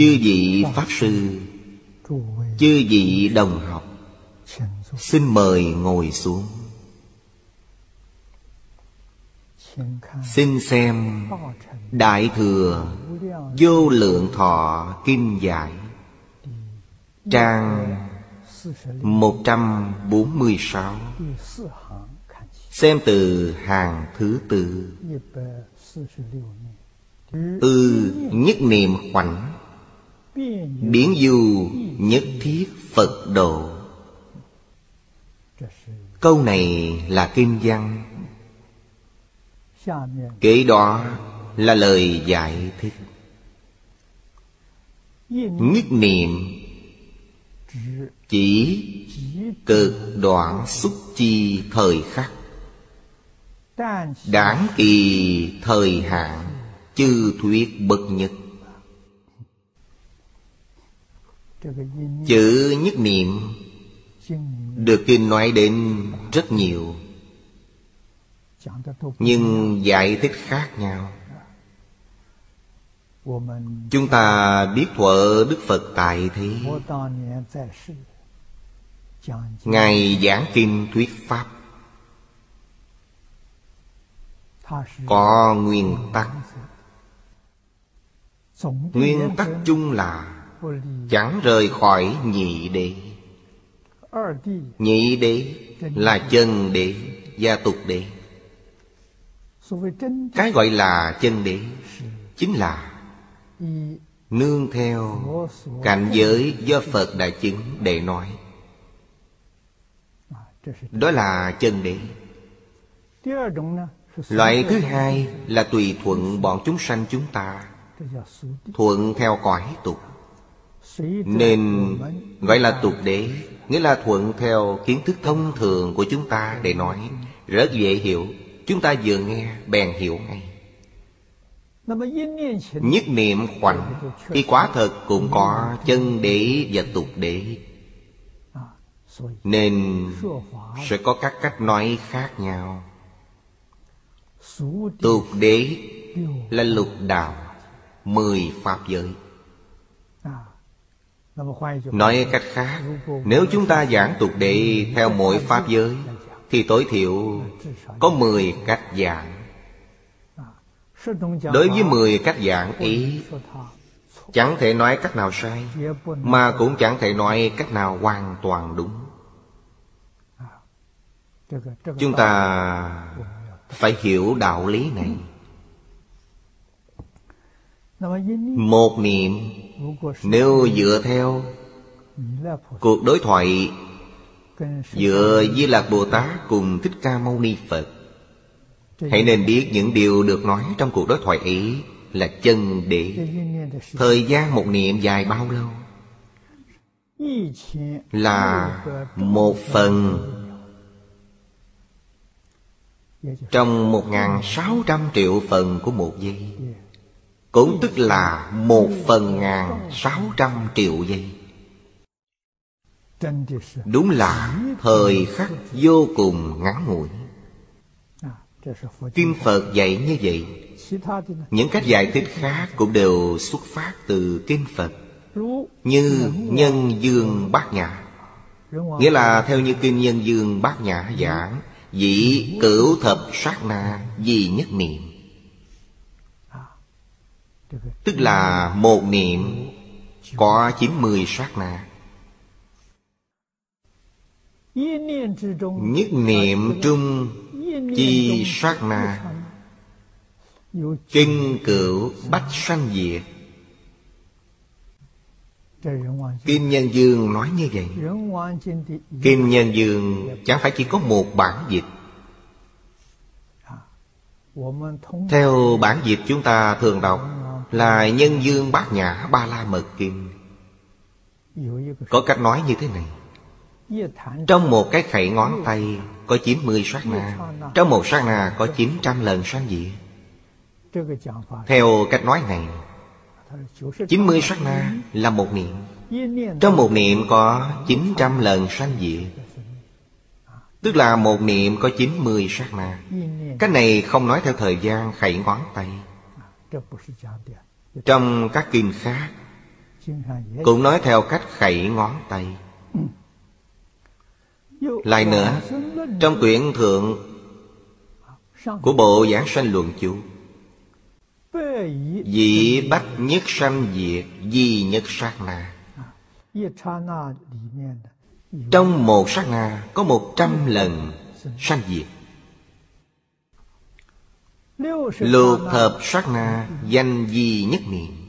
chư vị pháp sư chư vị đồng học xin mời ngồi xuống. Xin xem đại thừa vô lượng thọ kim giải trang 146 Xem từ hàng thứ tư. Ư ừ, nhất niệm khoảnh biến du nhất thiết Phật độ Câu này là kim văn. Kế đó là lời giải thích. Nhất niệm Chỉ cực đoạn xúc chi thời khắc. Đáng kỳ thời hạn, Chư thuyết bậc nhất. chữ nhất niệm được kinh nói đến rất nhiều, nhưng giải thích khác nhau. Chúng ta biết thuở đức phật tại thế. Ngài giảng kinh thuyết pháp. Có nguyên tắc. Nguyên tắc chung là chẳng rời khỏi nhị đệ nhị đệ là chân đệ gia tục đệ cái gọi là chân đệ chính là nương theo cảnh giới do phật đại chứng để nói. Đó là chân đệ loại thứ hai là tùy thuận bọn chúng sanh chúng ta, thuận theo cõi tục nên gọi là tục đế, nghĩa là thuận theo kiến thức thông thường của chúng ta để nói. Rất dễ hiểu, chúng ta vừa nghe, bèn hiểu ngay. Nhất niệm khoảnh thì quá thật cũng có chân đế và tục đế. Nên sẽ có các cách nói khác nhau. Tục đế là lục đạo, Mười pháp giới. Nói cách khác, Nếu chúng ta giảng tục đệ theo mỗi pháp giới, Thì tối thiểu có 10 cách giảng. Đối với 10 cách giảng ý, Chẳng thể nói cách nào sai, Mà cũng chẳng thể nói cách nào hoàn toàn đúng. Chúng ta phải hiểu đạo lý này một niệm, nếu dựa theo cuộc đối thoại dựa với lạc bồ tát cùng thích ca mâu ni phật, hãy nên biết những điều được nói trong cuộc đối thoại ấy là chân để thời gian một niệm dài bao lâu? Là một phần. Trong một ngàn sáu trăm triệu phần của một giây cũng tức là một phần ngàn sáu trăm triệu giây. Đúng là thời khắc vô cùng ngắn ngủi. Kinh phật dạy như vậy, những cách giải thích khác cũng đều xuất phát từ kinh phật, như nhân dương bát nhã. Nghĩa là theo như kinh nhân dương bát nhã giảng dĩ cửu thập sát na di nhất niệm. Tức là một niệm có 90 sát na. Nhất niệm trung chi sát na. Kinh cửu bách sanh diệt. Kim Nhân Dương nói như vậy. Kim Nhân Dương chẳng phải chỉ có một bản dịch. Theo bản dịch chúng ta thường đọc là nhân dương bát nhã ba la mật kinh Có cách nói như thế này. Trong một cái khẩy ngón tay Có 90 sát na. Trong một sát na có 900 lần sáng dị Theo cách nói này 90 sát na là một niệm. Trong một niệm có 900 lần sanh diệt Tức là một niệm có 90 sát na. Cái này không nói theo thời gian khẩy ngón tay. Trong các kinh khác, Cũng nói theo cách khẩy ngón tay. Lại nữa, Trong quyển thượng Của bộ giảng sanh luận chú Dị bách nhất sanh diệt Di nhất sát na. Trong một sát na Có một trăm lần sanh diệt. Lục thập sát na Danh di nhất niệm.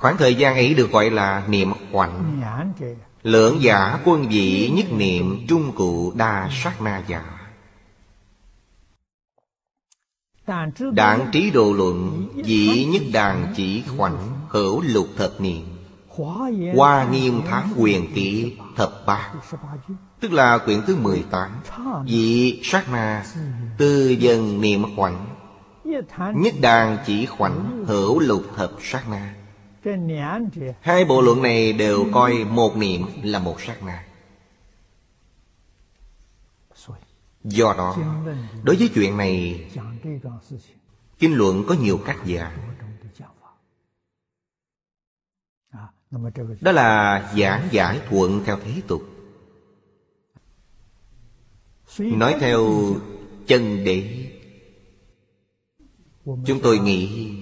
Khoảng thời gian ấy được gọi là niệm quạnh Lưỡng giả quân vị nhất niệm Trung cụ đa sát na giả Đảng trí đồ luận Dĩ nhất đàn chỉ khoảnh, Hữu lục thập niệm. Hoa nghiêm tháng quyền kỷ, thập ba. Tức là quyển thứ 18 Dị sát na Tư dân niệm khoảnh. Nhất đàn chỉ khoảnh hữu lục hợp sát na. Hai bộ luận này đều coi một niệm là một sát na. Do đó, Đối với chuyện này, Kinh luận có nhiều cách giảng. Đó là giảng giải thuận theo thế tục. Nói theo chân đế chúng tôi nghĩ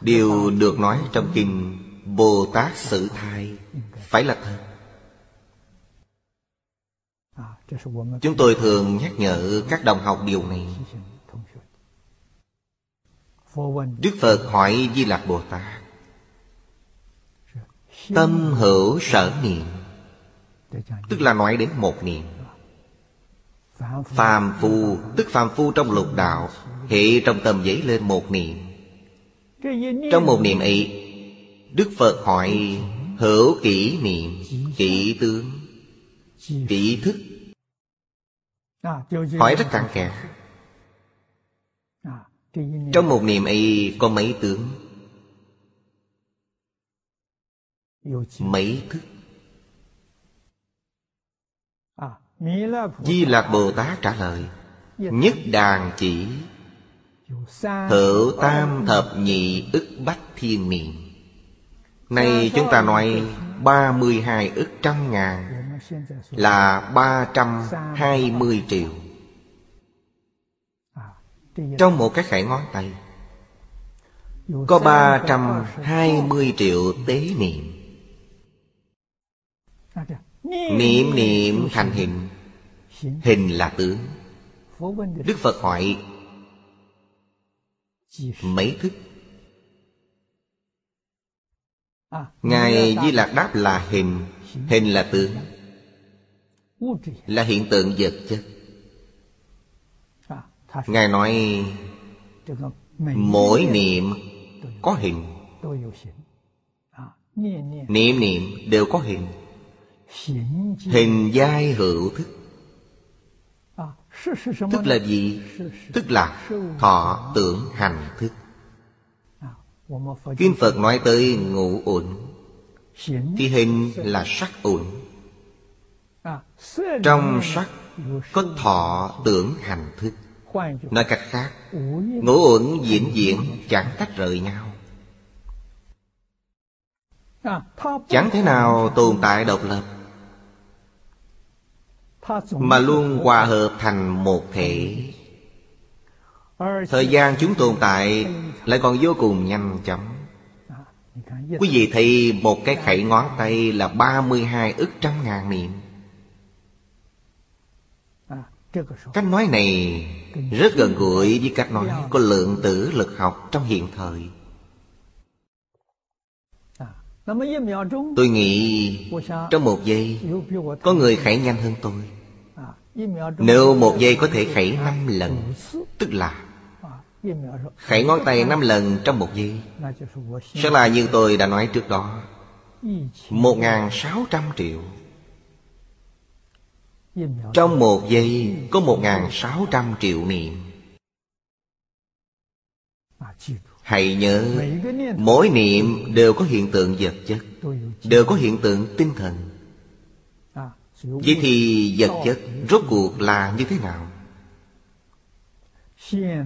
điều được nói trong kinh bồ tát sự thai phải là thật. Chúng tôi thường nhắc nhở các đồng học điều này. Đức phật hỏi di lạc bồ tát tâm hữu sở niệm? Tức là nói đến một niệm phàm phu, tức phàm phu trong lục đạo, hệ trong tâm dấy lên một niệm. Trong một niệm ấy, đức phật hỏi, hữu kỷ niệm, kỷ tướng, kỷ thức? Hỏi rất cặn kẽ. Trong một niệm ấy có mấy tướng? Mấy thức? Di Lạc Bồ Tát trả lời, Nhất đàn chỉ, Hữu tam thập nhị ức bách thiên niệm. Này chúng ta nói 32 ức trăm ngàn Là 320 triệu. Trong một cái khải ngón tay, Có 320 triệu tế niệm. Niệm niệm, thành hình. Hình là tướng. Đức Phật hỏi, Mấy thức? Ngài Di Lạc đáp là hình. Hình là tướng. Là hiện tượng vật chất. Ngài nói, Mỗi niệm có hình. Niệm niệm đều có hình hình giai hữu thức. Tức là gì? Tức là thọ tưởng hành thức. Kinh Phật nói tới ngũ uẩn. Thì hình là sắc uẩn. Trong sắc có thọ tưởng hành thức. Nói cách khác Ngũ uẩn diễn diễn chẳng tách rời nhau. Chẳng thế nào tồn tại độc lập mà luôn hòa hợp thành một thể. Thời gian chúng tồn tại lại còn vô cùng nhanh chóng. Quý vị thấy một cái khẩy ngón tay là 32 ức trăm ngàn niệm cách nói này rất gần gũi với cách nói có lượng tử lực học trong hiện thời. Tôi nghĩ trong một giây, Có người khẩy nhanh hơn tôi. Nếu một giây có thể khảy năm lần, Tức là khảy ngón tay năm lần trong một giây, Sẽ là như tôi đã nói trước đó. Một ngàn sáu trăm triệu. Trong một giây có một ngàn sáu trăm triệu niệm. Hãy nhớ, Mỗi niệm đều có hiện tượng vật chất, Đều có hiện tượng tinh thần. Vậy thì vật chất rốt cuộc là như thế nào?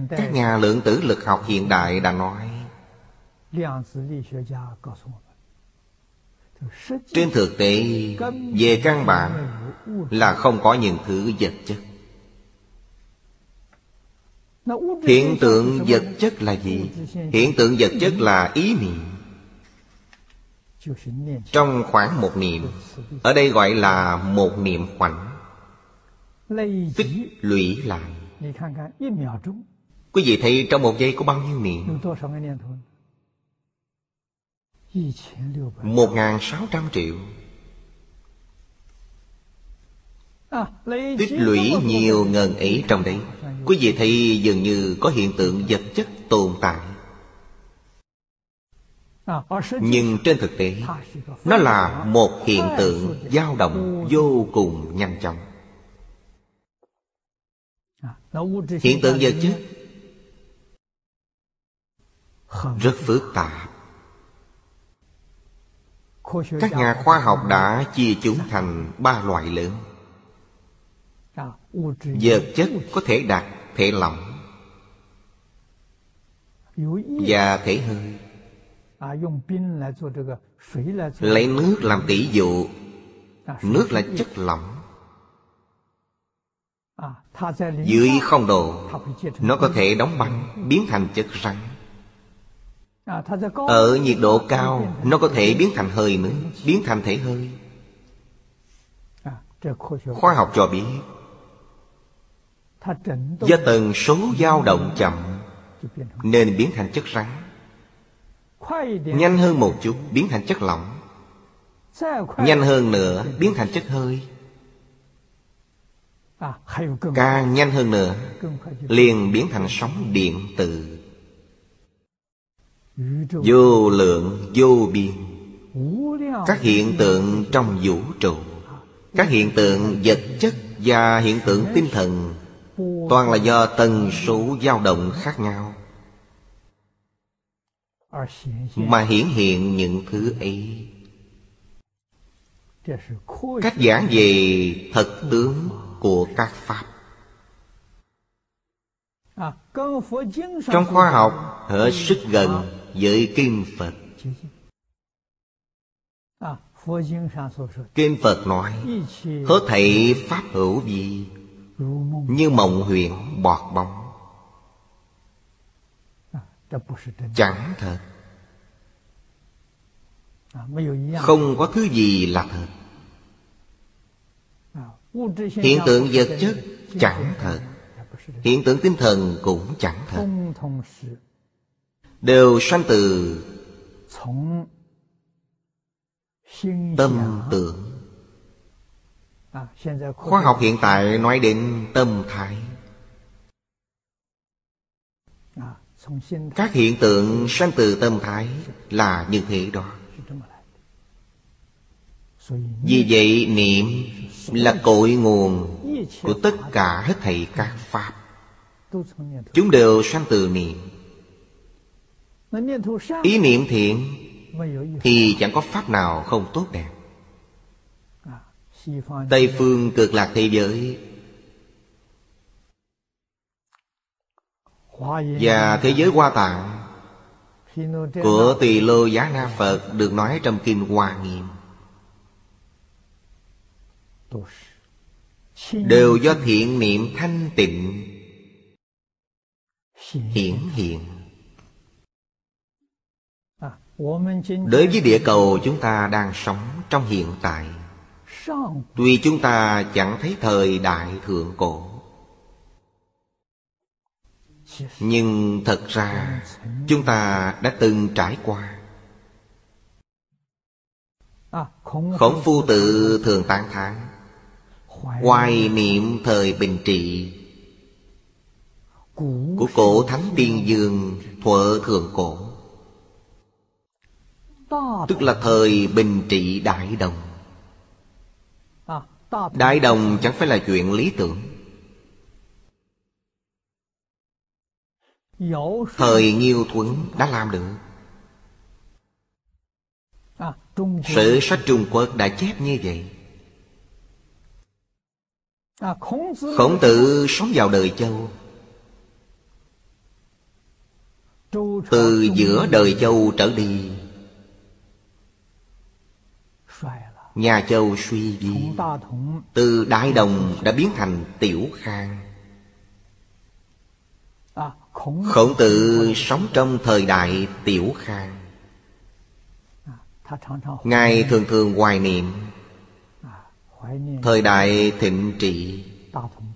Các nhà lượng tử lực học hiện đại đã nói, Trên thực tế, Về căn bản Là không có những thứ vật chất Hiện tượng vật chất là gì? Hiện tượng vật chất là ý niệm trong khoảng một niệm, ở đây gọi là một niệm khoảnh. Tích lũy lại. Quý vị thấy trong một giây có bao nhiêu niệm? Một ngàn sáu trăm triệu. Tích lũy nhiều ngần ấy trong đấy. Quý vị thấy dường như có hiện tượng vật chất tồn tại nhưng trên thực tế, nó là một hiện tượng dao động vô cùng nhanh chóng. Hiện tượng vật chất rất phức tạp. Các nhà khoa học đã chia chúng thành ba loại lớn. Vật chất có thể đạt thể lỏng và thể hơi lấy nước làm tỷ dụ nước là chất lỏng。dưới không độ nó có thể đóng băng biến thành chất rắn。ở nhiệt độ cao nó có thể biến thành hơi nữa biến thành thể hơi。khoa học cho biết do tần số dao động chậm nên biến thành chất rắn。Nhanh hơn một chút, biến thành chất lỏng. Nhanh hơn nữa, biến thành chất hơi. Càng nhanh hơn nữa, Liền biến thành sóng điện tử. Vô lượng, vô biên. Các hiện tượng trong vũ trụ, Các hiện tượng vật chất và hiện tượng tinh thần, Toàn là do tần số dao động khác nhau mà hiển hiện những thứ ấy. Cách giảng về thật tướng của các pháp. À, Trong khoa học hết sức gần với kim phật. À, kim phật nói hết thảy pháp hữu gì, như mộng huyền bọt bóng chẳng thật. Không có thứ gì là thật. Hiện tượng vật chất chẳng thật. Hiện tượng tinh thần cũng chẳng thật. Đều sanh từ tâm tưởng. Khoa học hiện tại nói đến tâm thái. các hiện tượng sanh từ tâm thái là như thế đó. Vì vậy, niệm là cội nguồn của tất cả hết thảy các pháp. Chúng đều sanh từ niệm. Ý niệm thiện thì chẳng có pháp nào không tốt đẹp. Tây phương cực lạc thế giới và thế giới hoa tạng của tỳ lô giá na phật được nói trong kinh hoa nghiêm. Đều do thiện niệm thanh tịnh hiển hiện. Đối với địa cầu chúng ta đang sống trong hiện tại. Tuy chúng ta chẳng thấy thời đại thượng cổ nhưng thật ra, chúng ta đã từng trải qua. Khổng phu tự thường tán thán hoài niệm thời bình trị, của cổ thánh tiên dương thuở thượng cổ. Tức là thời bình trị đại đồng. Đại đồng chẳng phải là chuyện lý tưởng. Thời Nghiêu Thuấn đã làm được. Sử sách Trung Quốc đã chép như vậy. Khổng tử sống vào đời châu. Từ giữa đời châu trở đi Nhà châu suy vi Từ đại đồng đã biến thành tiểu khang khổng tử sống trong thời đại tiểu khang ngài thường thường hoài niệm thời đại thịnh trị,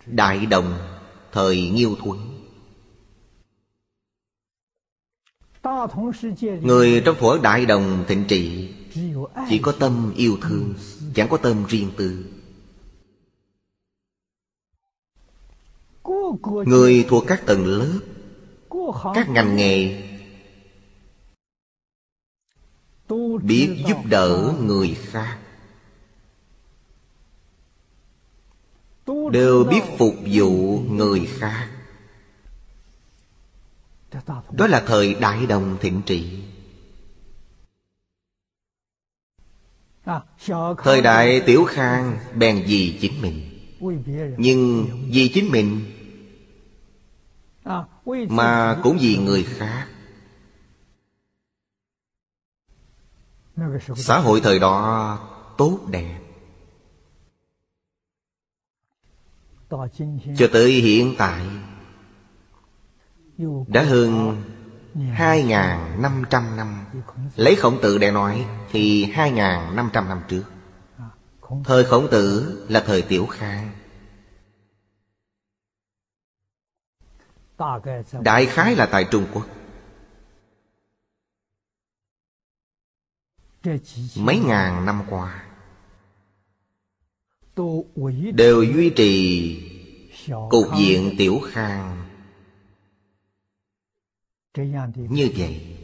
đại đồng, thời nghiêu Thuấn. người trong thuở đại đồng thịnh trị chỉ có tâm yêu thương, chẳng có tâm riêng tư người thuộc các tầng lớp các ngành nghề. Biết giúp đỡ người khác. Đều biết phục vụ người khác. Đó là thời đại đồng thịnh trị. Thời đại tiểu khang bèn vì chính mình. Nhưng vì chính mình mà cũng vì người khác. Xã hội thời đó tốt đẹp. Cho tới hiện tại, đã hơn 2.500 năm Lấy khổng tử để nói Thì 2.500 năm trước. Thời khổng tử là thời tiểu khang. Đại khái là tại Trung Quốc. Mấy ngàn năm qua Đều duy trì Cục diện tiểu khang. Như vậy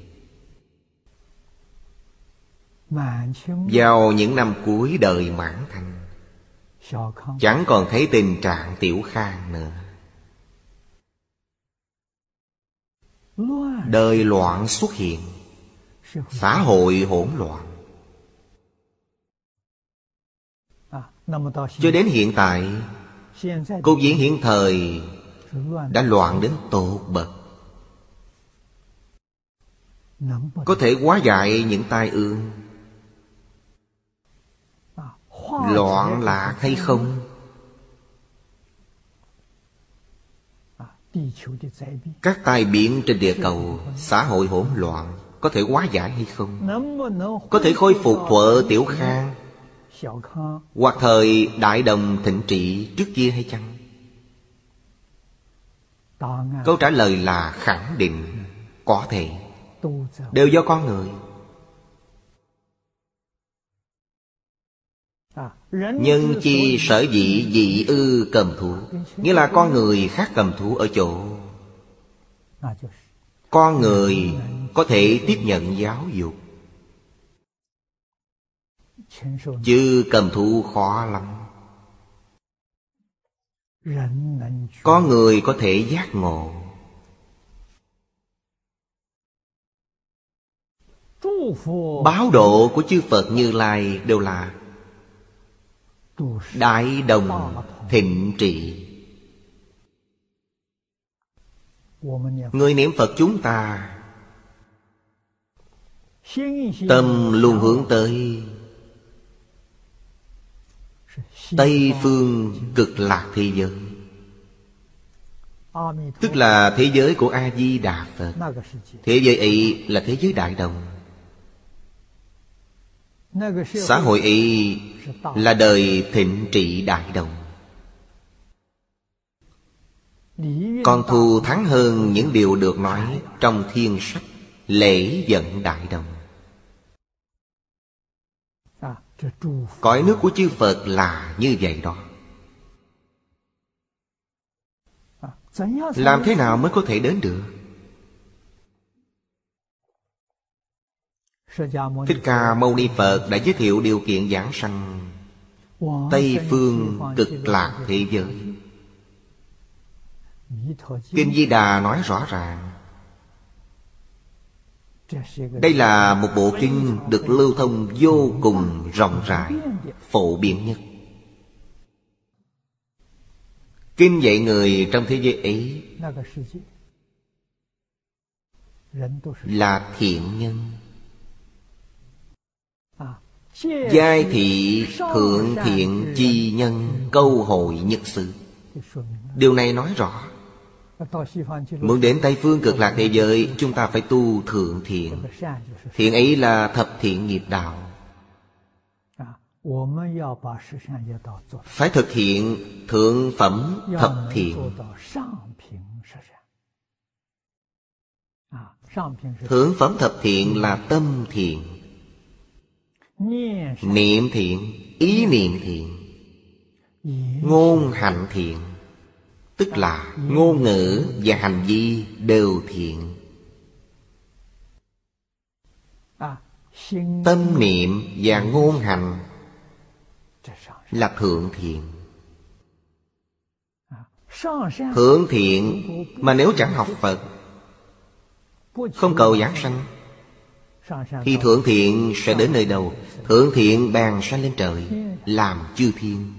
Vào những năm cuối đời mãn thành, Chẳng còn thấy tình trạng tiểu khang nữa. đời loạn xuất hiện. Xã hội hỗn loạn. Cho đến hiện tại cục diện hiện thời đã loạn đến tột bậc. Có thể hóa dạy những tai ương. Loạn lạc hay không? các tai biến trên địa cầu xã hội hỗn loạn có thể hóa giải hay không? Có thể khôi phục thuở tiểu khang? Hoặc thời đại đồng thịnh trị trước kia hay chăng? Câu trả lời là khẳng định có thể. Đều do con người. Nhân chi sở dị dị ư cầm thú? Nghĩa là con người khác cầm thú ở chỗ. Con người có thể tiếp nhận giáo dục. Chứ cầm thú khó lắm. Có người có thể giác ngộ. Báo độ của chư Phật Như Lai đều là Đại đồng thịnh trị. Người niệm Phật chúng ta Tâm luôn hướng tới Tây phương cực lạc thế giới. Tức là thế giới của A-di-đà Phật. Thế giới ấy là thế giới đại đồng xã hội y là đời thịnh trị đại đồng. Còn thu thắng hơn những điều được nói trong thiên sách lễ dẫn đại đồng. Cõi nước của chư phật là như vậy đó. Làm thế nào mới có thể đến được? Thích Ca Mâu Ni Phật đã giới thiệu điều kiện giảng sanh. Tây phương cực lạc thế giới. Kinh Di Đà nói rõ ràng, Đây là một bộ kinh được lưu thông vô cùng rộng rãi, Phổ biến nhất. Kinh dạy người trong thế giới ấy Là thiện nhân. Giai thị thượng thiện chi nhân, câu hội nhật sự Điều này nói rõ, Muốn đến Tây Phương cực lạc thế giới, Chúng ta phải tu thượng thiện. Thiện ấy là thập thiện nghiệp đạo. Phải thực hiện thượng phẩm thập thiện. Thượng phẩm thập thiện là tâm thiện. Niệm thiện, Ý niệm thiện. Ngôn hành thiện, Tức là ngôn ngữ và hành vi đều thiện. Tâm niệm và ngôn hành Là thượng thiện. Thượng thiện mà nếu chẳng học Phật, Không cầu giảng sanh thì thượng thiện sẽ đến nơi đầu, Thượng thiện bàn sanh lên trời, Làm chư thiên.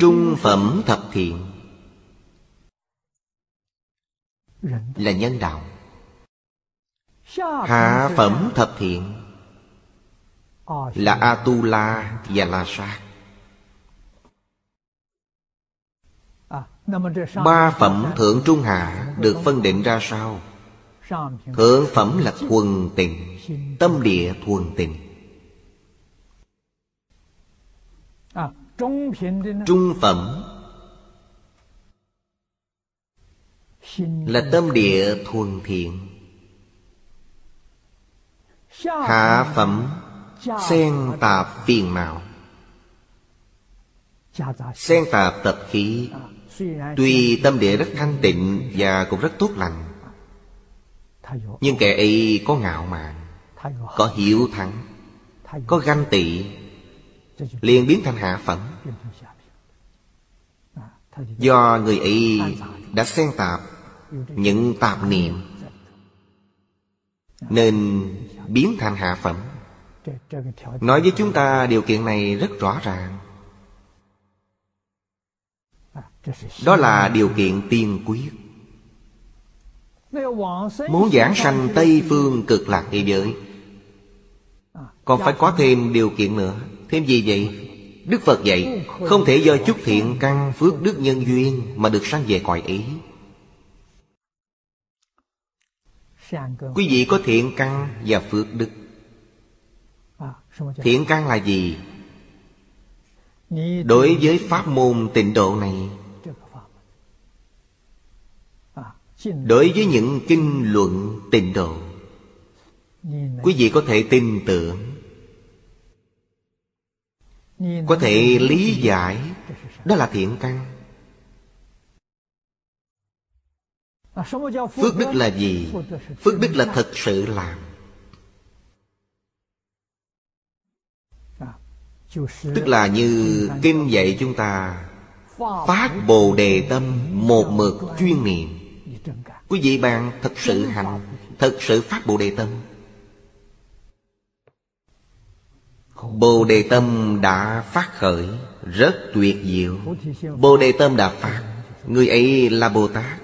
Trung phẩm thập thiện Là nhân đạo. Hạ phẩm thập thiện Là Atula và La Sát. Ba phẩm thượng trung hạ được phân định ra sao? Thượng phẩm là thuần tịnh Tâm địa thuần tịnh. À, trung phẩm Là tâm địa thuần thiện. Hạ phẩm Xen tạp phiền não. Xen tạp tập khí. À, Tuy tâm địa rất thanh tịnh Và cũng rất tốt lành, Nhưng kẻ ấy có ngạo mạn, Có hiểu thắng, Có ganh tị, liền biến thành hạ phẩm. Do người ấy đã xen tạp Những tạp niệm, Nên biến thành hạ phẩm. Nói với chúng ta điều kiện này rất rõ ràng. Đó là điều kiện tiên quyết Muốn giảng sanh Tây Phương cực lạc thế giới, Còn phải có thêm điều kiện nữa Thêm gì vậy? Đức Phật dạy, Không thể do chút thiện căn phước đức nhân duyên Mà được sanh về cõi ý Quý vị có thiện căn và phước đức Thiện căn là gì? Đối với pháp môn tịnh độ này đối với những kinh luận tịnh độ, quý vị có thể tin tưởng, có thể lý giải, đó là thiện căn. Phước đức là gì? Phước đức là thật sự làm. Tức là như kinh dạy chúng ta, phát bồ đề tâm một mực chuyên niệm. Quý vị bạn thật sự hành Thật sự phát Bồ Đề Tâm. Bồ Đề Tâm đã phát khởi Rất tuyệt diệu. Bồ Đề Tâm đã phát, Người ấy là Bồ Tát.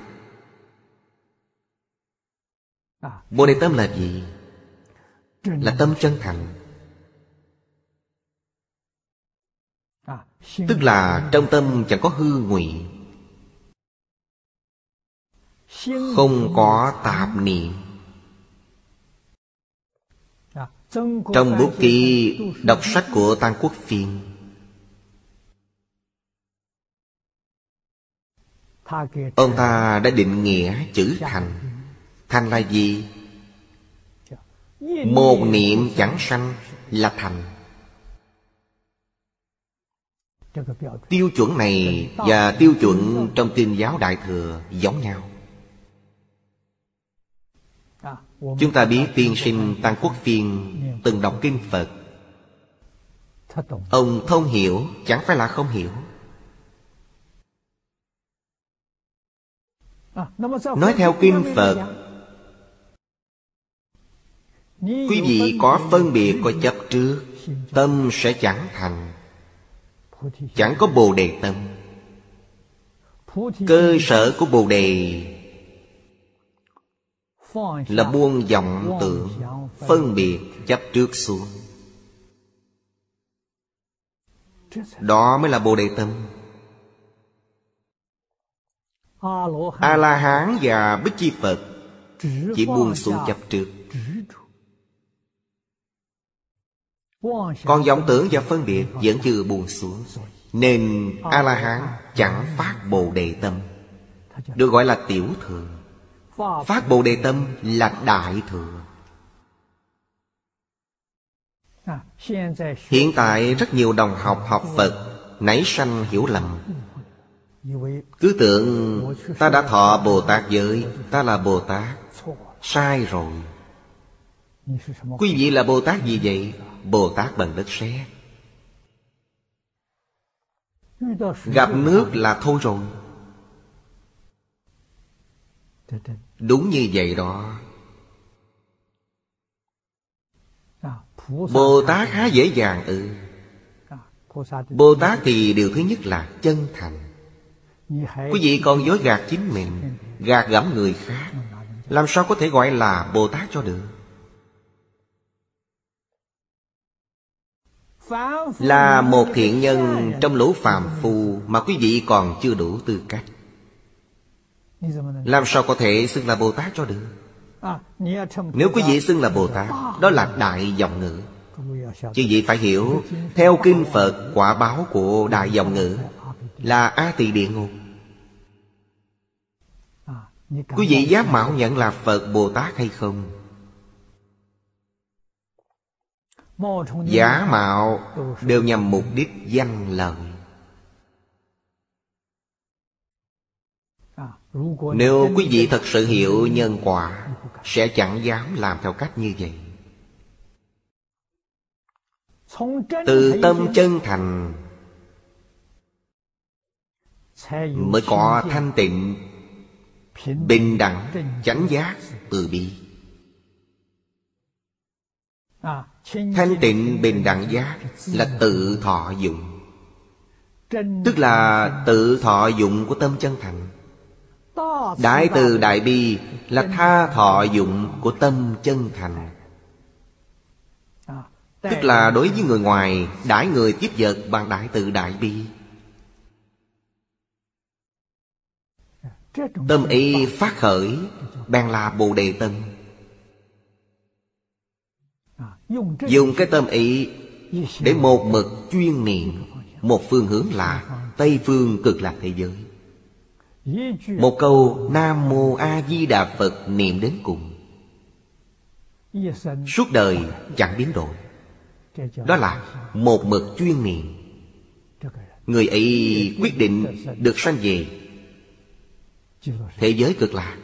Bồ Đề Tâm là gì? Là tâm chân thành. Tức là trong tâm chẳng có hư ngụy. Không có tạp niệm. Trong bút ký đọc sách của Tăng Quốc Phiên Ông ta đã định nghĩa chữ thành. Thành là gì? Một niệm chẳng sanh là thành. Tiêu chuẩn này và tiêu chuẩn trong Tin giáo Đại Thừa giống nhau. Chúng ta biết tiên sinh Tăng Quốc Phiên từng đọc kinh Phật. Ông thông hiểu, chẳng phải là không hiểu. Nói theo kinh Phật, Quý vị có phân biệt có chấp trước, Tâm sẽ chẳng thành. Chẳng có bồ đề tâm. Cơ sở của bồ đề là buông vọng tưởng Phân biệt chấp trước xuống. Đó mới là Bồ Đề Tâm. A-la-hán và Bích Chi Phật Chỉ buông xuống chấp trước. Còn vọng tưởng và phân biệt Vẫn chưa buông xuống, Nên A-la-hán chẳng phát Bồ Đề Tâm, Được gọi là tiểu thừa. Phát Bồ Đề Tâm là đại thừa. Hiện tại rất nhiều đồng học học Phật, Nảy sanh hiểu lầm. Cứ tưởng ta đã thọ Bồ Tát giới, Ta là Bồ Tát, Sai rồi. Quý vị là Bồ Tát gì vậy? Bồ Tát bằng đất sét. Gặp nước là thôi rồi. Đúng như vậy đó. Bồ Tát há dễ dàng ừ. Bồ Tát thì điều thứ nhất là chân thành. Quý vị còn dối gạt chính mình, Gạt gẫm người khác. Làm sao có thể gọi là Bồ Tát cho được? Là một thiện nhân trong lũ phàm phu Mà quý vị còn chưa đủ tư cách. Làm sao có thể xưng là Bồ Tát cho được? Nếu quý vị xưng là Bồ Tát Đó là đại dòng ngữ. Chứ vị phải hiểu Theo kinh Phật quả báo của đại dòng ngữ Là A Tỳ Địa Ngục. Quý vị dám mạo nhận là Phật Bồ Tát hay không? Giả mạo đều nhằm mục đích danh lợi Nếu quý vị thật sự hiểu nhân quả Sẽ chẳng dám làm theo cách như vậy. Từ tâm chân thành Mới có thanh tịnh Bình đẳng chánh giác từ bi. Thanh tịnh bình đẳng giác Là tự thọ dụng. Tức là tự thọ dụng của tâm chân thành Đại từ đại bi Là tha thọ dụng của tâm chân thành. Tức là đối với người ngoài, Đãi người tiếp vật bằng đại từ đại bi. Tâm ý phát khởi, Bèn là Bồ Đề Tâm. Dùng cái tâm ý Để một mực chuyên niệm, Một phương hướng là Tây phương cực lạc thế giới. Một câu Nam Mô A Di Đà Phật niệm đến cùng. Suốt đời chẳng biến đổi. Đó là một mực chuyên niệm. Người ấy quyết định được sanh về. Thế giới cực lạc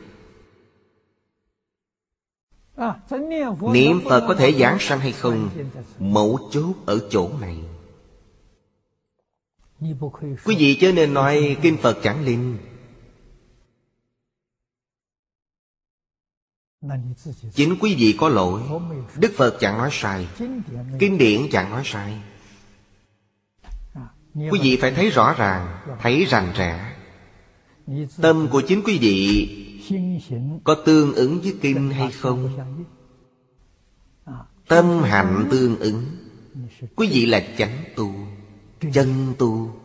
Niệm Phật có thể giảng sanh hay không Mẫu chốt ở chỗ này. Quý vị chớ nên nói Kinh Phật chẳng linh. Chính quý vị có lỗi. Đức Phật chẳng nói sai. Kinh điển chẳng nói sai. Quý vị phải thấy rõ ràng Thấy rành rẽ. Tâm của chính quý vị Có tương ứng với kinh hay không? Tâm hạnh tương ứng. Quý vị là chánh tu Chân tu.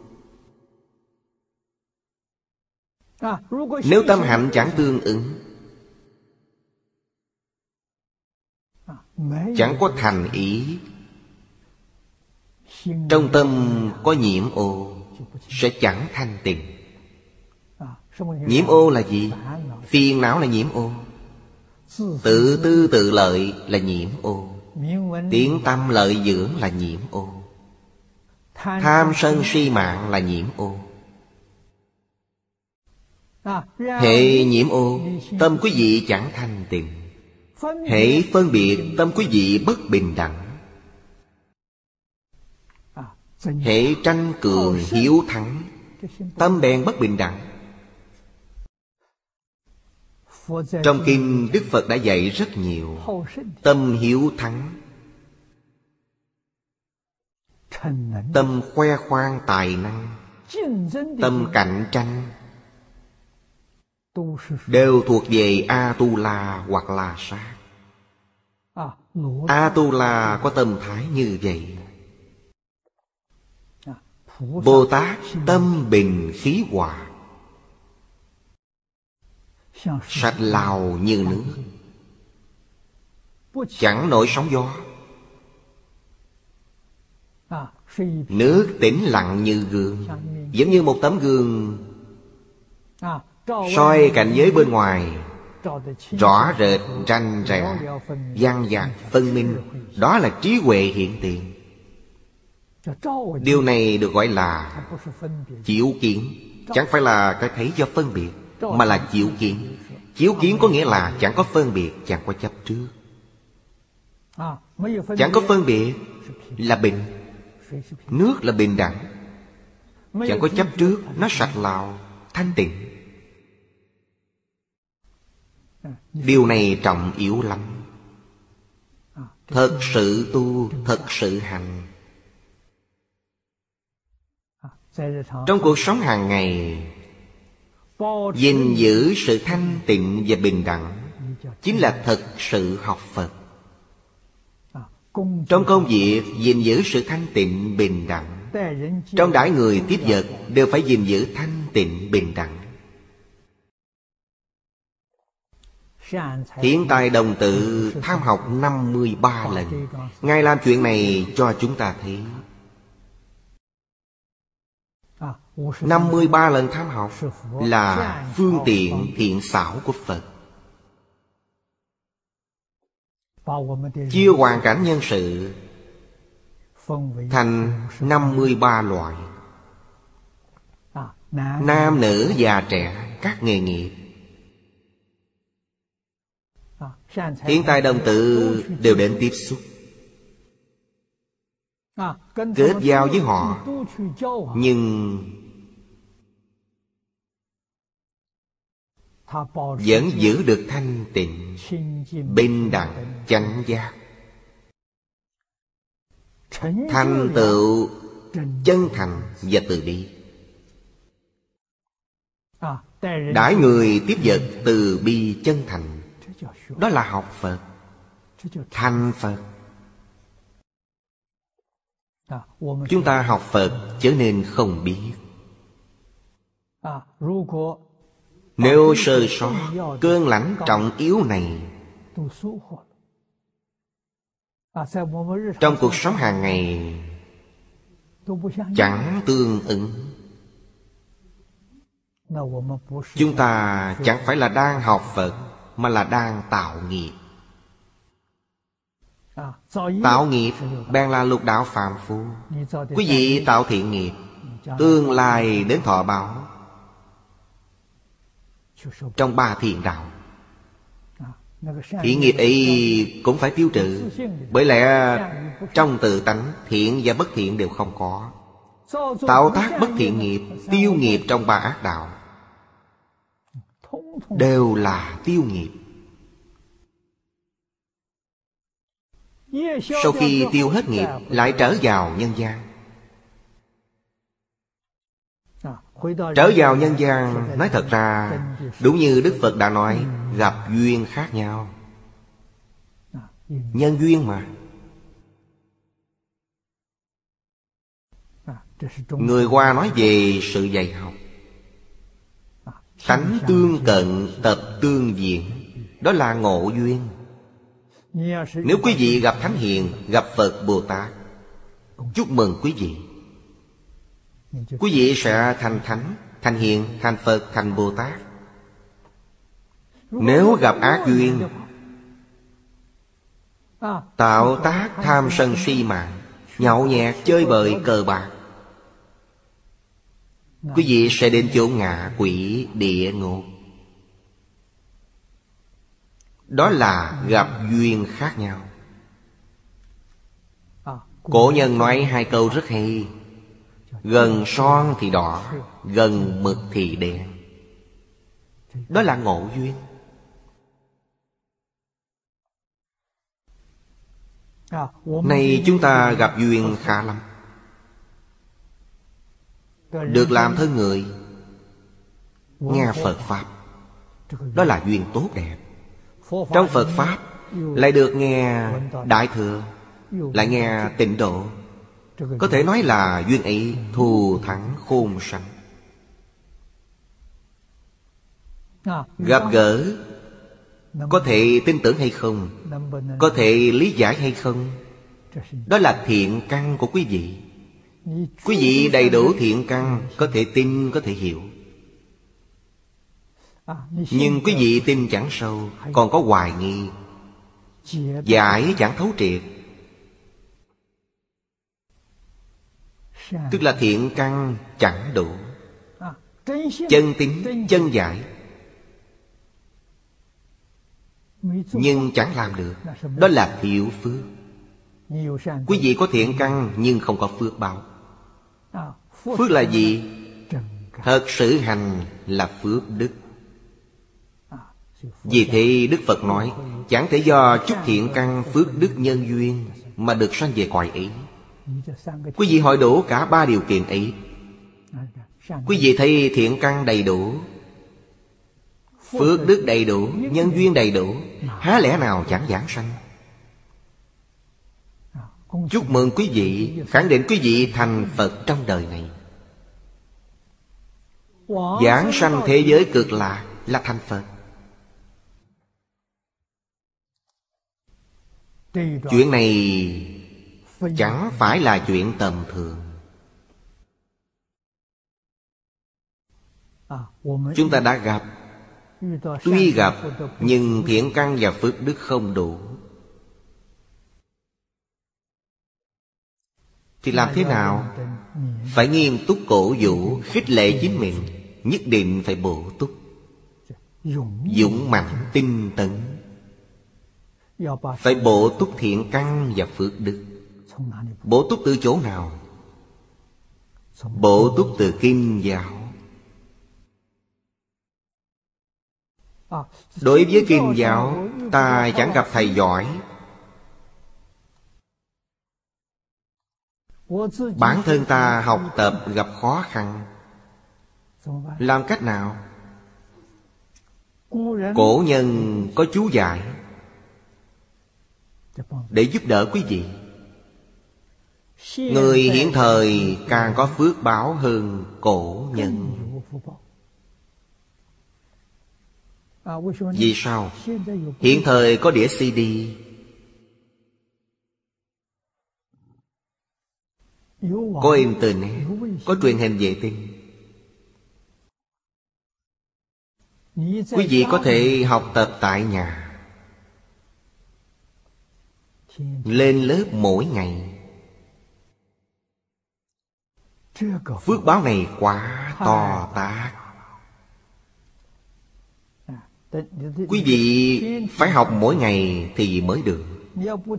Nếu tâm hạnh chẳng tương ứng Chẳng có thành ý. Trong tâm có nhiễm ô Sẽ chẳng thanh tịnh. Nhiễm ô là gì? Phiền não là nhiễm ô. Tự tư tự lợi là nhiễm ô. Tiếng tâm lợi dưỡng là nhiễm ô. Tham sân si mạng là nhiễm ô. Hệ nhiễm ô Tâm quý vị chẳng thanh tịnh hãy phân biệt Tâm quý vị bất bình đẳng. Hãy tranh cường hiếu thắng. Tâm bèn bất bình đẳng. Trong kinh Đức Phật đã dạy rất nhiều. Tâm hiếu thắng. Tâm khoe khoang tài năng. Tâm cạnh tranh. Đều thuộc về A-tu-la hoặc là sát. A-tu-la có tâm thái như vậy. Bồ Tát tâm bình khí hòa. Sạch lào như nước. Chẳng nổi sóng gió. Nước tĩnh lặng như gương. Giống như một tấm gương soi cảnh giới bên ngoài, Rõ rệt tranh rẽ Văn dạc phân minh. Đó là trí huệ hiện tiền. Điều này được gọi là chịu kiến. Chẳng phải là cái thấy do phân biệt, Mà là chịu kiến. Chiếu kiến có nghĩa là chẳng có phân biệt, Chẳng có chấp trước. Chẳng có phân biệt Là bình, Nước là bình đẳng. Chẳng có chấp trước, Nó sạch lào, Thanh tịnh. Điều này trọng yếu lắm. Thật sự tu, Thật sự hành. Trong cuộc sống hàng ngày, gìn giữ sự thanh tịnh và bình đẳng chính là thật sự học phật. Trong công việc, gìn giữ sự thanh tịnh, bình đẳng. Trong đãi người tiếp vật, đều phải gìn giữ thanh tịnh, bình đẳng. Hiện tại đồng tự tham học 53 lần. Ngài làm chuyện này cho chúng ta thấy. 53 lần tham học là phương tiện thiện xảo của Phật. Chia hoàn cảnh nhân sự Thành 53 loại. Nam, nữ, già, trẻ Các nghề nghiệp. Hiện tại đồng tự đều đến tiếp xúc. Kết giao với họ, Nhưng vẫn giữ được thanh tịnh, bình đẳng, chánh giác. Thành tựu, chân thành và từ bi. Đãi người tiếp vật từ bi chân thành đó là học phật. Thành phật. Chúng ta học phật trở nên không biết. Nếu sơ sót cơn lãnh trọng yếu này. Trong cuộc sống hàng ngày Chẳng tương ứng. Chúng ta chẳng phải là đang học Phật Mà là đang tạo nghiệp. Tạo nghiệp bèn là lục đạo phàm phu. Quý vị tạo thiện nghiệp Tương lai đến thọ báo. Trong ba thiền đạo Thiện nghiệp ấy cũng phải tiêu trừ. Bởi lẽ trong tự tánh Thiện và bất thiện đều không có. Tạo tác bất thiện nghiệp Tiêu nghiệp trong ba ác đạo Đều là tiêu nghiệp. Sau khi tiêu hết nghiệp, Lại trở vào nhân gian. Trở vào nhân gian, Nói thật ra, Đúng như Đức Phật đã nói, Gặp duyên khác nhau. Nhân duyên mà. Người qua nói về sự dạy học. Tánh tương cận tập tương diện. Đó là ngộ duyên. Nếu quý vị gặp Thánh Hiền Gặp Phật Bồ Tát Chúc mừng quý vị. Quý vị sẽ thành thánh Thành hiền, thành Phật, thành Bồ Tát. Nếu gặp ác duyên Tạo tác tham sân si mạng Nhậu nhẹt chơi bời cờ bạc Quý vị sẽ đến chỗ ngạ quỷ địa ngục. Đó là gặp duyên khác nhau. Cổ nhân nói hai câu rất hay. Gần son thì đỏ Gần mực thì đen. Đó là ngộ duyên. Này chúng ta gặp duyên khá lắm được làm thân người. Nghe Phật Pháp. Đó là duyên tốt đẹp. Trong Phật Pháp Lại được nghe Đại Thừa, Lại nghe tịnh độ. Có thể nói là duyên ấy thù thắng khôn sánh Gặp gỡ, Có thể tin tưởng hay không? Có thể lý giải hay không? Đó là thiện căn của quý vị. Quý vị đầy đủ thiện căn Có thể tin, có thể hiểu. Nhưng quý vị tin chẳng sâu Còn có hoài nghi. Giải chẳng thấu triệt. Tức là thiện căn chẳng đủ. Chân tính, chân giải. Nhưng chẳng làm được. Đó là thiệu phước. Quý vị có thiện căn nhưng không có phước báo. Phước là gì? Thật sự hành là phước đức. Vì thế Đức Phật nói, Chẳng thể do chút thiện căn phước đức nhân duyên Mà được sanh về cõi ấy. Quý vị hỏi đủ cả ba điều kiện ấy. Quý vị thấy thiện căn đầy đủ, Phước đức đầy đủ, Nhân duyên đầy đủ, Há lẽ nào chẳng giảng sanh? Chúc mừng quý vị, Khẳng định quý vị thành Phật trong đời này. Giảng sanh thế giới cực lạc Là thành Phật. Chuyện này Chẳng phải là chuyện tầm thường. Chúng ta đã gặp, Tuy gặp Nhưng thiện căn và phước đức không đủ. Thì làm thế nào? Phải nghiêm túc cổ vũ, Khích lệ chính mình. Nhất định phải bổ túc. Dũng mạnh, tinh tấn. Phải bổ túc thiện căn và phước đức. Bổ túc từ chỗ nào? Bổ túc từ kim giáo. Đối với kim giáo, Ta chẳng gặp thầy giỏi. Bản thân ta học tập gặp khó khăn. Làm cách nào? Cổ nhân có chú giải. Để giúp đỡ quý vị. Người hiện thời càng có phước báo hơn cổ nhân. Vì sao? Hiện thời có đĩa CD. Có internet Có truyền hình vệ tinh. Quý vị có thể học tập tại nhà. Lên lớp mỗi ngày. Phước báo này quá to tác Quý vị phải học mỗi ngày thì mới được.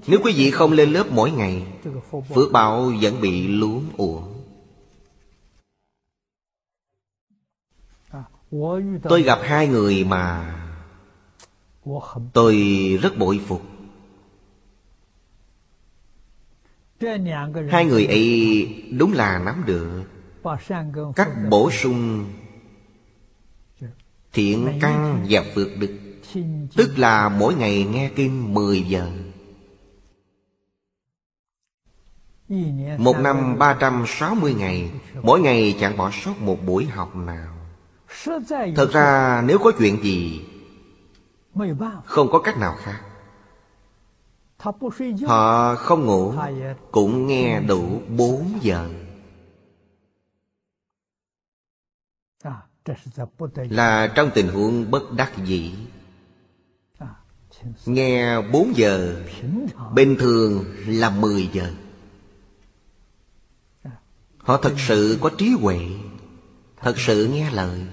Nếu quý vị không lên lớp mỗi ngày, Phước báo vẫn bị luống uổng. Tôi gặp hai người mà Tôi rất bội phục. Hai người ấy đúng là nắm được Cách bổ sung Thiện căn và phước đức Tức là mỗi ngày nghe kinh 10 giờ. Một năm 360 ngày, Mỗi ngày chẳng bỏ sót một buổi học nào. Thật ra, nếu có chuyện gì, Không có cách nào khác. Họ không ngủ, Cũng nghe đủ 4 giờ. Là trong tình huống bất đắc dĩ. Nghe 4 giờ Bình thường là 10 giờ. Họ thật sự có trí huệ, Thật sự nghe lời.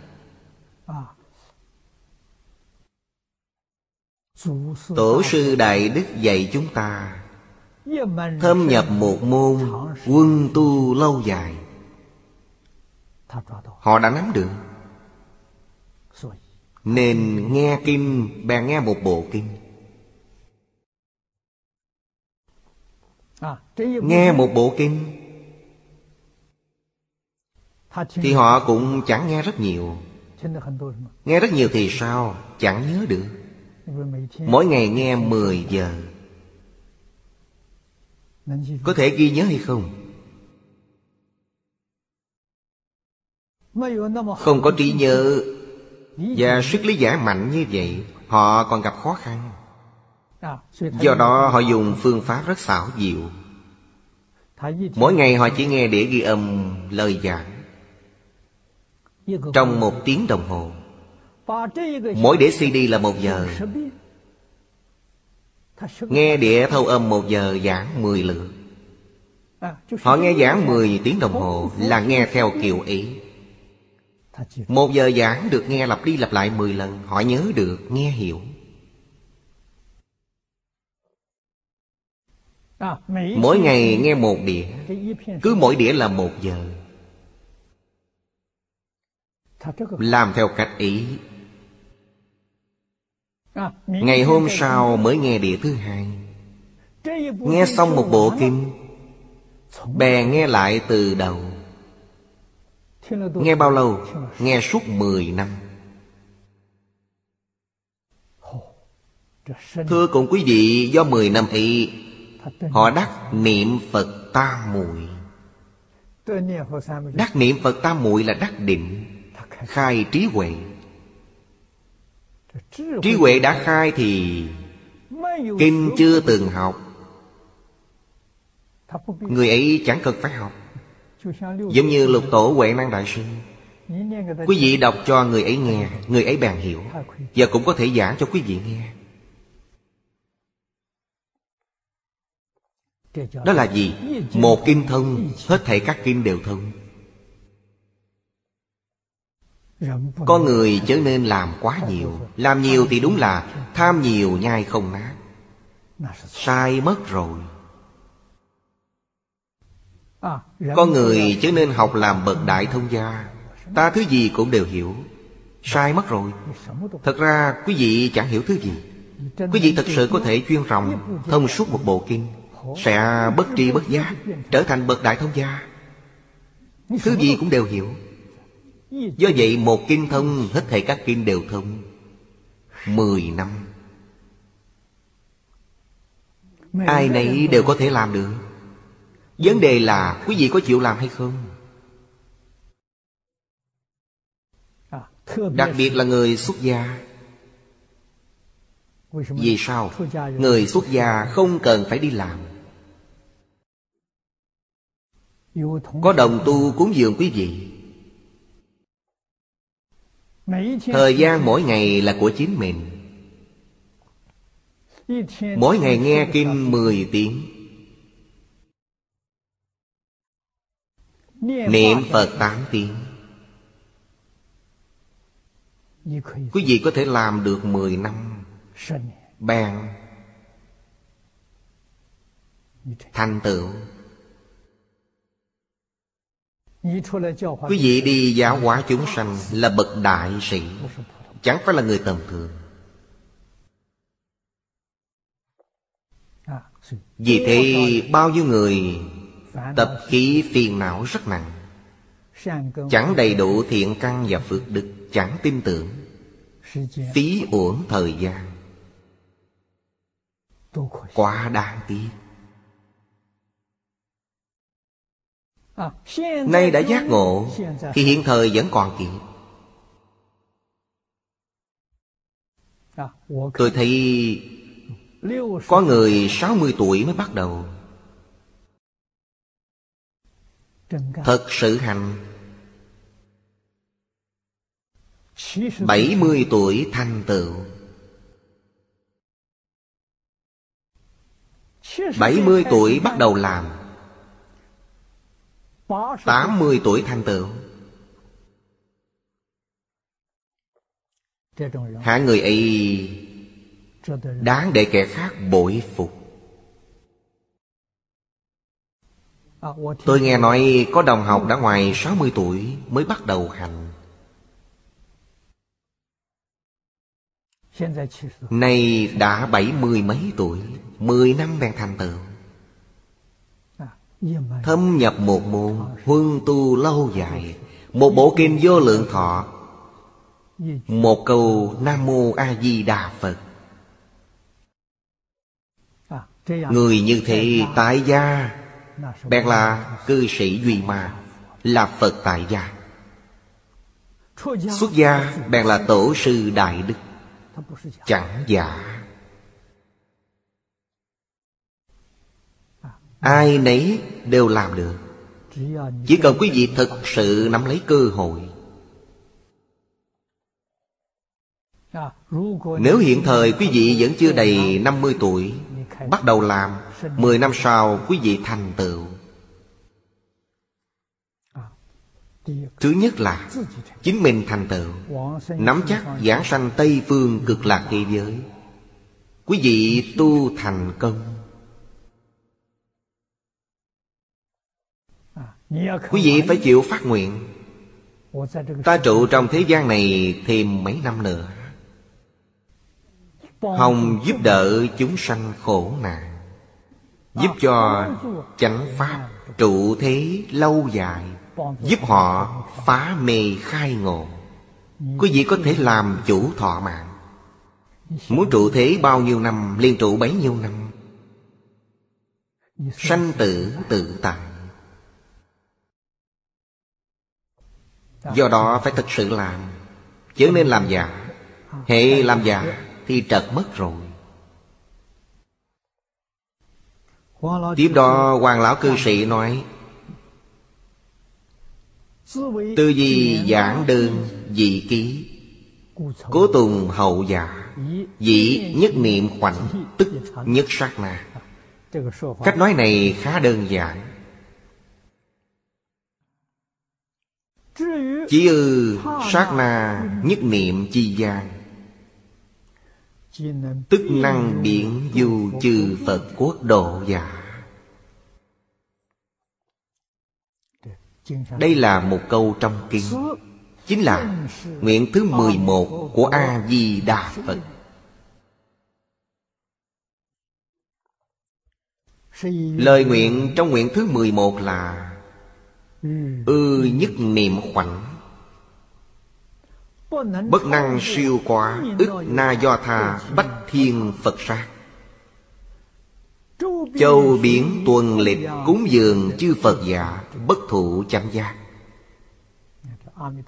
Tổ sư Đại Đức dạy chúng ta, Thâm nhập một môn, Quân tu lâu dài. Họ đã nắm được. Nên nghe kinh, Bèn nghe một bộ kinh. Nghe một bộ kinh thì họ cũng chẳng nghe rất nhiều. Nghe rất nhiều thì sao? Chẳng nhớ được. Mỗi ngày nghe 10 giờ. Có thể ghi nhớ hay không? Không có trí nhớ Và sức lý giải mạnh như vậy, Họ còn gặp khó khăn. Do đó, họ dùng phương pháp rất xảo diệu. Mỗi ngày họ chỉ nghe để ghi âm lời giảng. Trong một tiếng đồng hồ Mỗi đĩa CD là một giờ. Nghe đĩa thâu âm một giờ giảng mười lượt. Họ nghe giảng mười tiếng đồng hồ Là nghe theo kiểu ý. Một giờ giảng được nghe lặp đi lặp lại mười lần Họ nhớ được, nghe hiểu. Mỗi ngày nghe một đĩa Cứ mỗi đĩa là một giờ. Làm theo cách ý. Ngày hôm sau mới nghe đĩa thứ hai. Nghe xong một bộ kinh. Bè nghe lại từ đầu. Nghe bao lâu? Nghe suốt 10 năm. Thưa cùng quý vị Do 10 năm ấy Họ đắc niệm Phật tam muội. Đắc niệm Phật tam muội là đắc định Khai trí huệ. Trí huệ đã khai thì Kinh chưa từng học. Người ấy chẳng cần phải học. Giống như lục tổ Huệ Năng Đại Sư. Quý vị đọc cho người ấy nghe Người ấy bèn hiểu. Và cũng có thể giảng cho quý vị nghe. Đó là gì? Một kinh thông Hết thảy các kinh đều thông con người chớ nên làm quá nhiều. Làm nhiều thì đúng là Tham nhiều nhai không nát Sai mất rồi. Con người chớ nên học làm bậc đại thông gia. Ta thứ gì cũng đều hiểu. Sai mất rồi. Thật ra quý vị chẳng hiểu thứ gì. Quý vị thật sự có thể chuyên rộng Thông suốt một bộ kinh, Sẽ bất tri bất giác Trở thành bậc đại thông gia. Thứ gì cũng đều hiểu. Do vậy một kinh thông Hết thảy các kinh đều thông. Mười năm. Ai nấy đều có thể làm được. Vấn đề là quý vị có chịu làm hay không? Đặc biệt là người xuất gia. Vì sao? Người xuất gia không cần phải đi làm. Có đồng tu cúng dường quý vị. Thời gian mỗi ngày là của chính mình. Mỗi ngày nghe kinh 10 tiếng. Niệm Phật 8 tiếng. Quý vị có thể làm được 10 năm Bèn Thành tựu Quý vị đi giáo hóa chúng sanh Là bậc đại sĩ. Chẳng phải là người tầm thường. Vì thế, bao nhiêu người Tập khí phiền não rất nặng, Chẳng đầy đủ thiện căn và phước đức, Chẳng tin tưởng, Phí uổng thời gian. Quá đáng tiếc. Nay đã giác ngộ, Thì hiện thời vẫn còn kịp. Tôi thấy Có người 60 tuổi mới bắt đầu. Thật sự hành. 70 tuổi thành tựu. 70 tuổi bắt đầu làm. 80 tuổi thành tựu Hạ người ấy Đáng để kẻ khác bội phục. Tôi nghe nói có đồng học đã ngoài 60 tuổi mới bắt đầu hành. Nay đã bảy mươi mấy tuổi, Mười năm bèn thành tựu. Thâm nhập một môn, Huân tu lâu dài. Một bộ kinh vô lượng thọ. Một câu Nam Mô A Di Đà Phật. Người như thế tại gia, Bèn là cư sĩ Duy Ma, Là Phật tại gia. Xuất gia bèn là tổ sư Đại Đức. Chẳng giả. Ai nấy đều làm được. Chỉ cần quý vị thực sự nắm lấy cơ hội. Nếu hiện thời quý vị vẫn chưa đầy 50 tuổi, Bắt đầu làm 10 năm sau quý vị thành tựu. Thứ nhất là Chính mình thành tựu, Nắm chắc giảng sanh Tây Phương cực lạc thế giới. Quý vị tu thành công. Quý vị phải chịu phát nguyện. Ta trụ trong thế gian này thêm mấy năm nữa. Hồng giúp đỡ chúng sanh khổ nạn, Giúp cho chánh pháp trụ thế lâu dài, Giúp họ phá mê khai ngộ. Quý vị có thể làm chủ thọ mạng. Muốn trụ thế bao nhiêu năm, Liên trụ bấy nhiêu năm? Sanh tử tự tại. Do đó phải thực sự làm. Chứ nên làm giả. Hệ làm giả thì trật mất rồi. Tiếp đó hoàng lão cư sĩ nói Tư di giảng đơn dị ký Cố tùng hậu giả Dị nhất niệm khoảnh Tức nhất sát na. Cách nói này khá đơn giản Chỉ ư, sát na, nhất niệm chi gian. Tức năng biển dù chư Phật quốc độ giả Đây là một câu trong kinh. Chính là nguyện thứ 11 của A-di-đà Phật. Lời nguyện trong nguyện thứ 11 là Ư nhất niệm khoảnh. Bất năng siêu quá ức na do tha, bách thiên Phật sát Châu biển tuần lịch cúng dường chư Phật giả, Bất thụ chánh giác.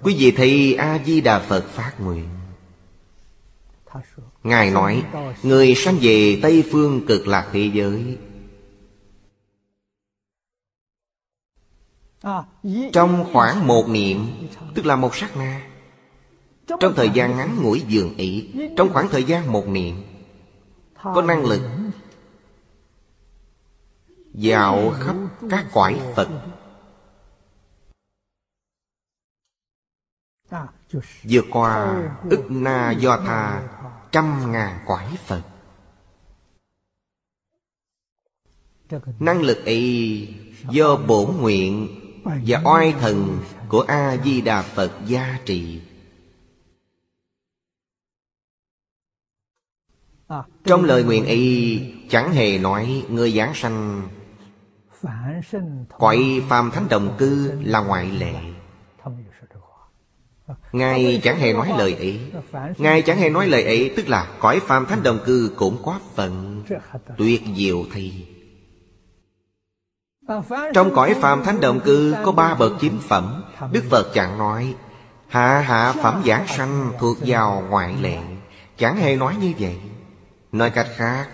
Quý vị thấy A-di-đà Phật phát nguyện. Ngài nói, Người sanh về Tây Phương cực lạc thế giới Trong khoảng một niệm Tức là một sát na Trong thời gian ngắn ngủi dường ý Trong khoảng thời gian một niệm Có năng lực Dạo khắp các cõi Phật Vượt qua ức na do tha Trăm ngàn cõi Phật Năng lực ấy Do bổn nguyện và oai thần của a di đà phật gia trì. Trong lời nguyện ấy, chẳng hề nói người giảng sanh. Cõi phàm thánh đồng cư là ngoại lệ. Ngài chẳng hề nói lời ấy. Ngài chẳng hề nói lời ấy, Tức là cõi phàm thánh đồng cư cũng quá phận, Tuyệt diệu thì trong cõi phàm thánh động cư Có ba bậc chính phẩm. Đức Phật chẳng nói Hạ hạ phẩm giảng sanh thuộc vào ngoại lệ. Chẳng hề nói như vậy. Nói cách khác,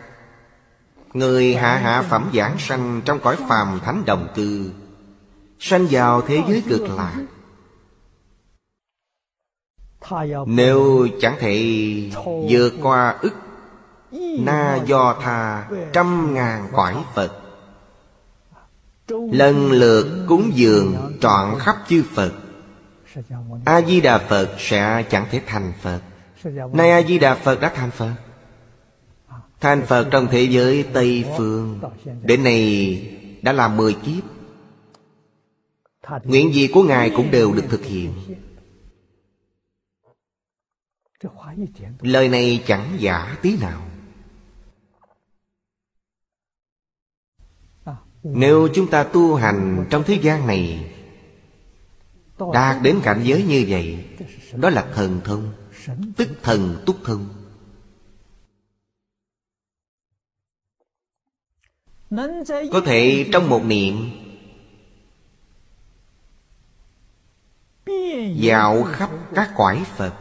Người hạ hạ phẩm giảng sanh Trong cõi phàm thánh đồng cư Sanh vào thế giới cực lạc. Nếu chẳng thể vượt qua ức Na do tha trăm ngàn cõi Phật Lần lượt cúng dường trọn khắp chư Phật. A-di-đà Phật sẽ chẳng thể thành Phật. Nay A-di-đà Phật đã thành Phật. Thành Phật trong thế giới Tây Phương. Đến nay đã là mười kiếp. Nguyện gì của Ngài cũng đều được thực hiện. Lời này chẳng giả tí nào. Nếu chúng ta tu hành trong thế gian này, Đạt đến cảnh giới như vậy, Đó là thần thông, Tức thần túc thông Có thể trong một niệm, Dạo khắp các quải Phật,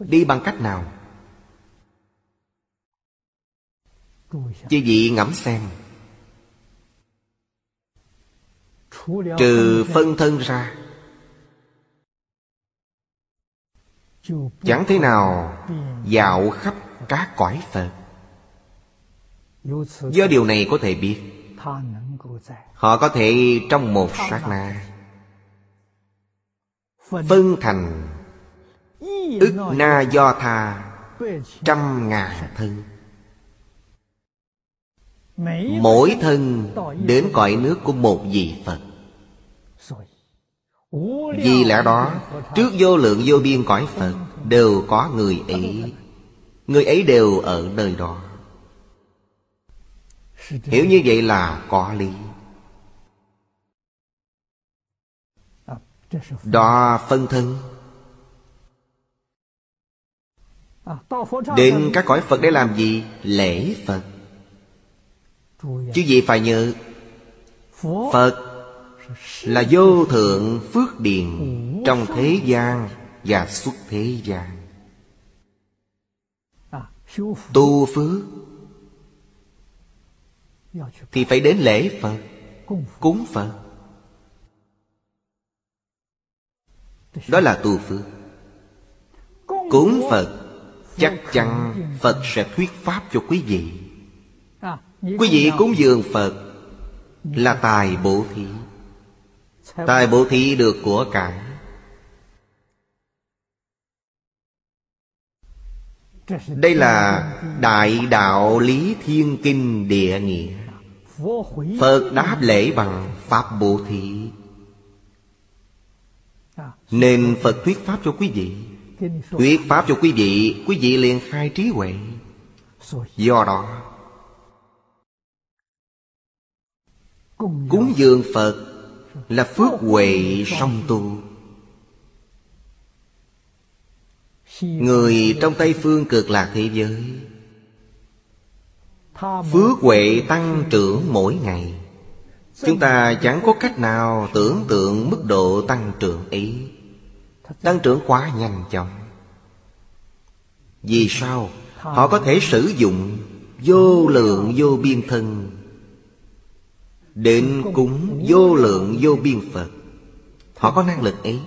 Đi bằng cách nào? Chư vị ngẫm xem. Trừ phân thân ra, Chẳng thế nào dạo khắp các cõi Phật. Do điều này có thể biết, Họ có thể trong một sát na Phân thành Ức na do tha Trăm ngàn thân. Mỗi thân đến cõi nước của một vị Phật. Vì lẽ đó, Trước vô lượng vô biên cõi Phật Đều có người ấy. Người ấy đều ở nơi đó. Hiểu như vậy là có lý. Đó phân thân. Đến các cõi Phật để làm gì? Lễ Phật. Chứ gì phải nhớ Phật là vô thượng phước điền Trong thế gian và xuất thế gian. Tu phước Thì phải đến lễ Phật Cúng Phật. Đó là tu phước. Cúng Phật Chắc chắn Phật sẽ thuyết Pháp cho quý vị Quý vị cúng dường Phật Là tài bổ thí. Tài bổ thí được của cải Đây là Đại Đạo Lý Thiên Kinh Địa Nghĩa. Phật đáp lễ bằng Pháp Bố Thí. Nên Phật thuyết Pháp cho quý vị. Thuyết Pháp cho quý vị Quý vị liền khai trí huệ. Do đó Cúng dường Phật Là phước huệ song tu. Người trong Tây Phương cực lạc thế giới Phước huệ tăng trưởng mỗi ngày. Chúng ta chẳng có cách nào tưởng tượng mức độ tăng trưởng ấy. Tăng trưởng quá nhanh chóng. Vì sao? Họ có thể sử dụng vô lượng vô biên thân Đến cúng vô lượng vô biên Phật. Họ có năng lực ấy.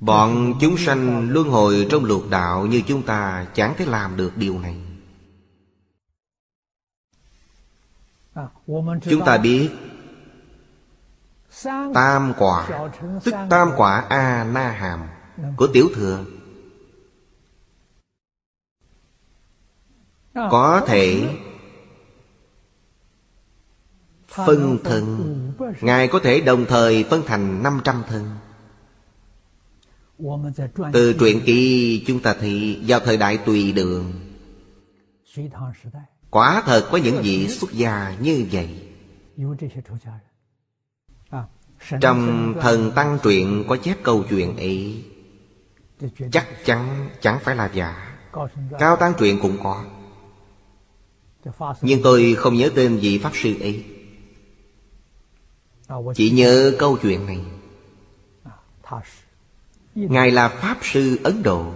Bọn chúng sanh luân hồi trong luộc đạo Như chúng ta chẳng thể làm được điều này. Chúng ta biết, Tam quả, Tức tam quả A-na hàm Của tiểu thừa. Có thể Phân thân. Ngài có thể đồng thời phân thành 500 thân. Từ truyện ký chúng ta thị Vào thời đại tùy đường, Quả thật có những vị xuất gia như vậy. Trong thần tăng truyện có chép câu chuyện ấy, Chắc chắn chẳng phải là giả. Cao tăng truyện cũng có. Nhưng tôi không nhớ tên vị Pháp Sư ấy. Chỉ nhớ câu chuyện này. Ngài là Pháp Sư Ấn Độ,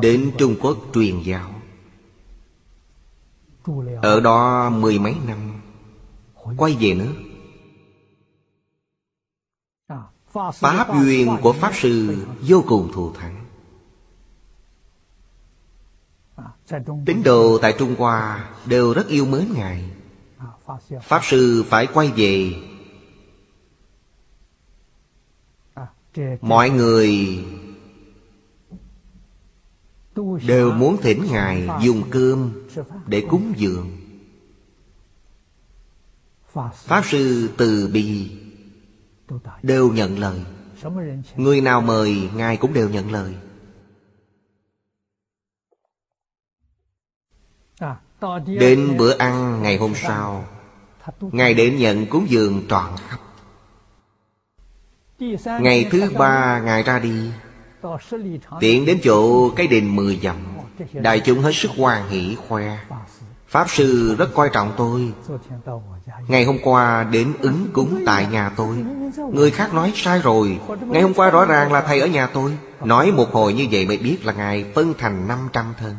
Đến Trung Quốc truyền giáo. Ở đó mười mấy năm, Quay về nước. Pháp duyên của Pháp Sư vô cùng thù thắng. Tín đồ tại Trung Hoa đều rất yêu mến Ngài. Pháp Sư phải quay về. Mọi người Đều muốn thỉnh Ngài dùng cơm Để cúng dường. Pháp Sư từ bi Đều nhận lời. Người nào mời, Ngài cũng đều nhận lời. Đến bữa ăn ngày hôm sau Ngài đến nhận cúng dường trọn khắp. Ngày thứ ba, Ngài ra đi. Tiện đến chỗ cái đền mười dặm. Đại chúng hết sức hoan hỷ, khoe. Pháp Sư rất coi trọng tôi. Ngày hôm qua đến ứng cúng tại nhà tôi. Người khác nói, sai rồi. Ngày hôm qua rõ ràng là thầy ở nhà tôi. Nói một hồi như vậy mới biết là Ngài phân thành 500 thân.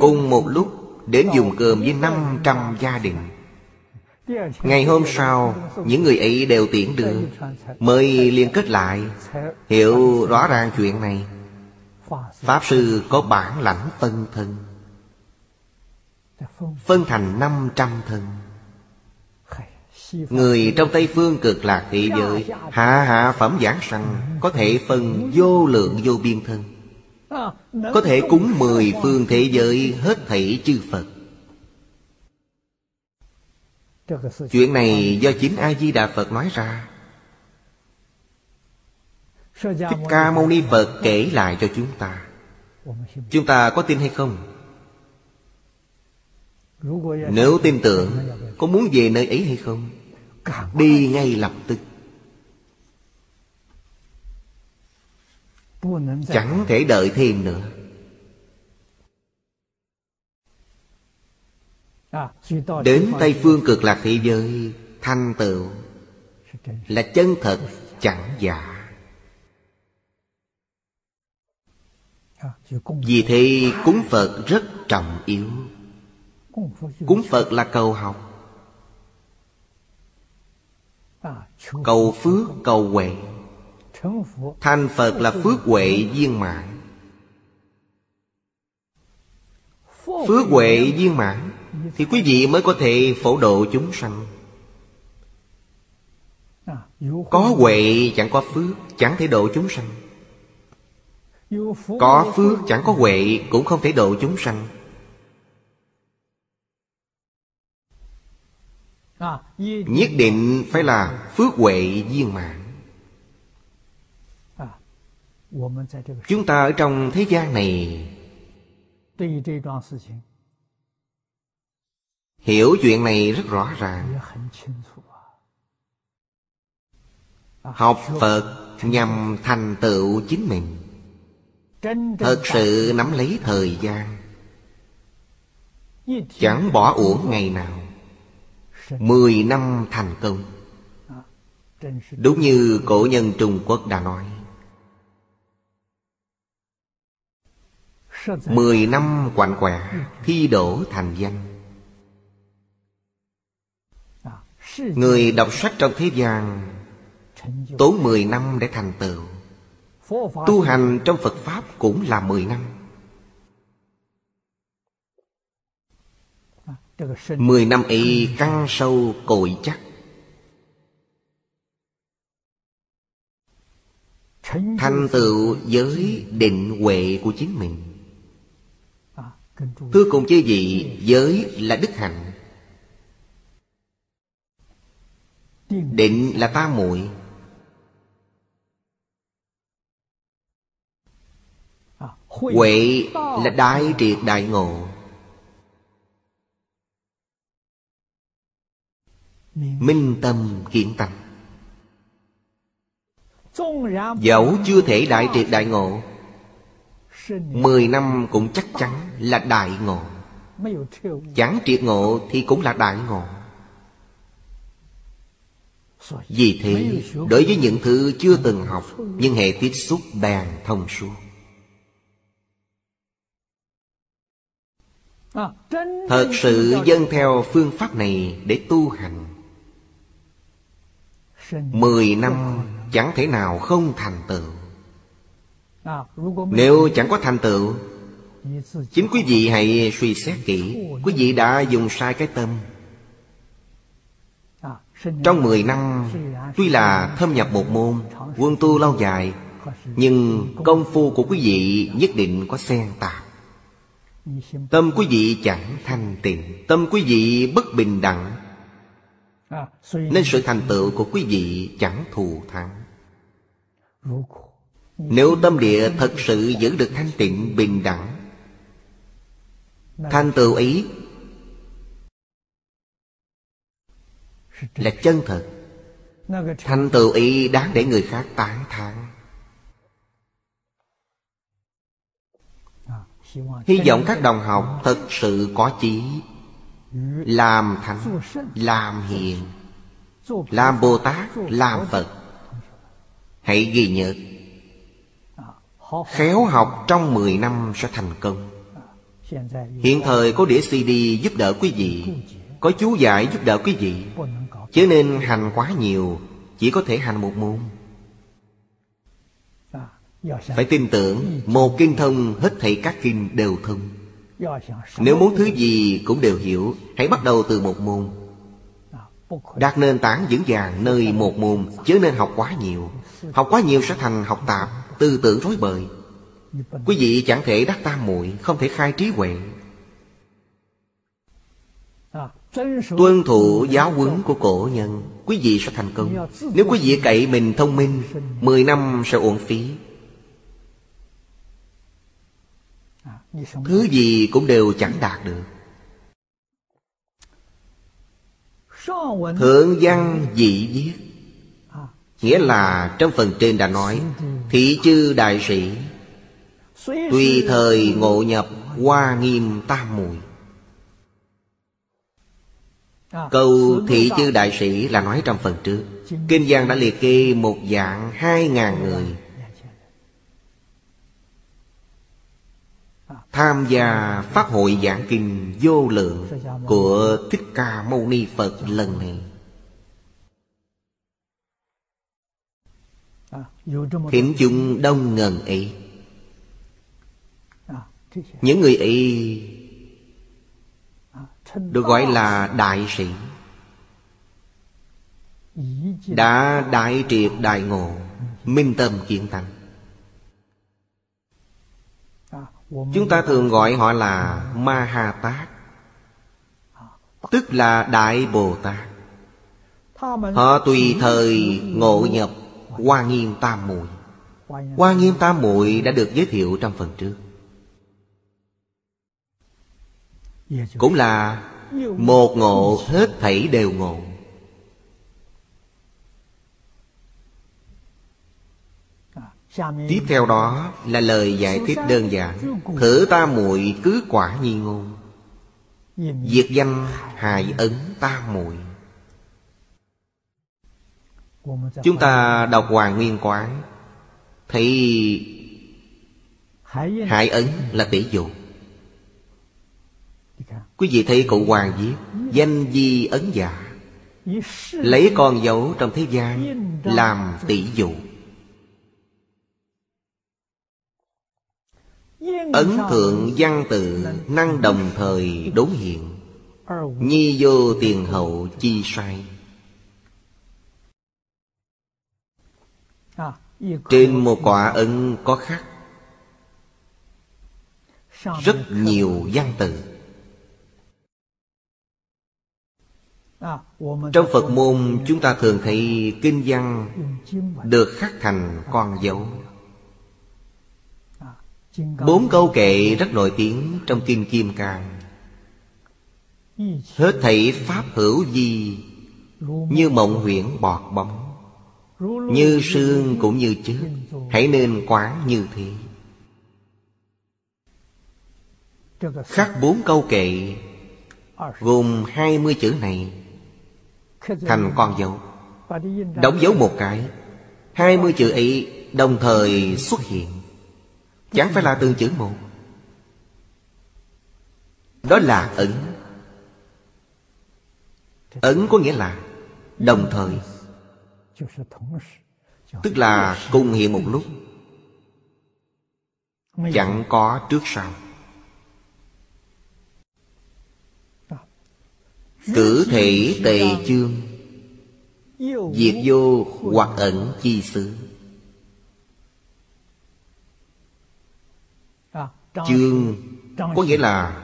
Cùng một lúc đến dùng cơm với 500 gia đình. Ngày hôm sau, Những người ấy đều tiễn đưa, Mới liên kết lại. Hiểu rõ ràng chuyện này, Pháp Sư có bản lãnh phân thân, Phân thành 500 thân. Người trong Tây Phương cực lạc thị giới Hạ hạ phẩm giảng sanh, Có thể phân vô lượng vô biên thân. Có thể cúng mười phương thế giới Hết thảy chư Phật. Chuyện này do chính A-di-đà Phật nói ra. Thích Ca Mâu Ni Phật kể lại cho chúng ta. Chúng ta có tin hay không? Nếu tin tưởng, Có muốn về nơi ấy hay không? Đi ngay lập tức. Chẳng thể đợi thêm nữa. Đến Tây Phương cực lạc thế giới Thanh tựu Là chân thật chẳng giả. Vì thế cúng Phật rất trọng yếu. Cúng Phật là cầu học. Cầu phước cầu huệ Thành Phật là phước huệ viên mãn. Phước huệ viên mãn Thì quý vị mới có thể phổ độ chúng sanh. Có huệ chẳng có phước, Chẳng thể độ chúng sanh. Có phước chẳng có huệ Cũng không thể độ chúng sanh. Nhất định phải là phước huệ viên mãn. Chúng ta ở trong thế gian này Hiểu chuyện này rất rõ ràng. Học Phật nhằm thành tựu chính mình. Thật sự nắm lấy thời gian. Chẳng bỏ uổng ngày nào. Mười năm thành công. Đúng như cổ nhân Trung Quốc đã nói Mười năm quạnh quẻ, Thi đổ thành danh. Người đọc sách trong thế gian, Tốn mười năm để thành tựu. Tu hành trong Phật Pháp cũng là mười năm. Mười năm ấy căng sâu cội chắc. Thành tựu giới định huệ của chính mình. Thưa cùng chư vị, Giới là đức hạnh. Định là ta muội. Huệ là đại triệt đại ngộ. Minh tâm kiện tâm. Dẫu chưa thể đại triệt đại ngộ Mười năm cũng chắc chắn là đại ngộ. Chẳng triệt ngộ thì cũng là đại ngộ. Vì thế, Đối với những thứ chưa từng học, Nhưng hệ tiếp xúc bèn thông suốt. Thật sự dân theo phương pháp này để tu hành. Mười năm chẳng thể nào không thành tựu. Nếu chẳng có thành tựu, Chính quý vị hãy suy xét kỹ. Quý vị đã dùng sai cái tâm. Trong mười năm, Tuy là thâm nhập một môn, Quân tu lâu dài, Nhưng công phu của quý vị nhất định có xen tạp Tâm quý vị chẳng thanh tịnh, Tâm quý vị bất bình đẳng, nên sự thành tựu của quý vị chẳng thù thắng. Nếu tâm địa thật sự giữ được thanh tịnh bình đẳng thanh tựu ấy Là chân thật. Thanh tựu ấy đáng để người khác tán thán. Hy vọng các đồng học thật sự có chí Làm thánh, làm hiền Làm Bồ Tát, làm Phật. Hãy ghi nhớ. Khéo học trong 10 năm sẽ thành công. Hiện thời có đĩa CD giúp đỡ quý vị, Có chú giải giúp đỡ quý vị. Chứ nên hành quá nhiều, Chỉ có thể hành một môn. Phải tin tưởng, Một kinh thông hết thảy các kinh đều thông. Nếu muốn thứ gì cũng đều hiểu, Hãy bắt đầu từ một môn. Đạt nền tảng vững vàng nơi một môn, Chứ nên học quá nhiều. Học quá nhiều sẽ thành học tạp. Tư tưởng rối bời. Quý vị chẳng thể đắc tam muội, Không thể khai trí huệ. Tuân thủ giáo huấn của cổ nhân, Quý vị sẽ thành công. Nếu quý vị cậy mình thông minh, Mười năm sẽ uổng phí. Thứ gì cũng đều chẳng đạt được. Thượng văn dị viết Nghĩa là trong phần trên đã nói, Thị chư đại sĩ, Tùy thời ngộ nhập Hoa nghiêm tam mùi Câu thị chư đại sĩ là nói trong phần trước. Kinh giang đã liệt kê một dạng hai ngàn người. Tham gia phát hội giảng kinh vô lượng Của Thích Ca Mâu Ni Phật lần này. Thiểm chúng đông ngần ấy. Những người ấy Được gọi là đại sĩ. Đã đại triệt đại ngộ, Minh tâm kiến tăng Chúng ta thường gọi họ là Ma Ha Tát Tức là Đại Bồ Tát. Họ tùy thời ngộ nhập Hoa Nghiêm Tam Muội. Hoa Nghiêm Tam Muội đã được giới thiệu trong phần trước. Cũng là Một ngộ hết thảy đều ngộ. Tiếp theo đó là lời giải thích đơn giản, Thử ta muội cứ quả nhi ngôn. Diệt danh hài ấn ta muội. Chúng ta đọc Hoàng Nguyên Quán. Thì Hải ấn là tỷ dụ. Quý vị thấy cụ Hoàng viết, Danh di ấn giả Lấy con dấu trong thế gian Làm tỷ dụ. Ấn thượng văn tự Năng đồng thời đốn hiện Nhi vô tiền hậu chi sai. Trên một quả ấn có khắc. Rất nhiều văn tự Trong Phật môn, chúng ta thường thấy kinh văn Được khắc thành con dấu. Bốn câu kệ rất nổi tiếng trong Kinh Kim Cang. Hết thảy Pháp hữu gì Như mộng huyễn bọt bóng. Như sương cũng như trước Hãy nên quán như thế. Khắc bốn câu kệ Gồm hai mươi chữ này. Thành con dấu. Đóng dấu một cái. Hai mươi chữ ấy đồng thời xuất hiện. Chẳng phải là từng chữ một. Đó là ẩn Ẩn có nghĩa là Đồng thời Tức là cùng hiện một lúc. Chẳng có trước sau. Cử thể tề chương. Diệt vô hoặc ẩn chi xứ. Chương có nghĩa là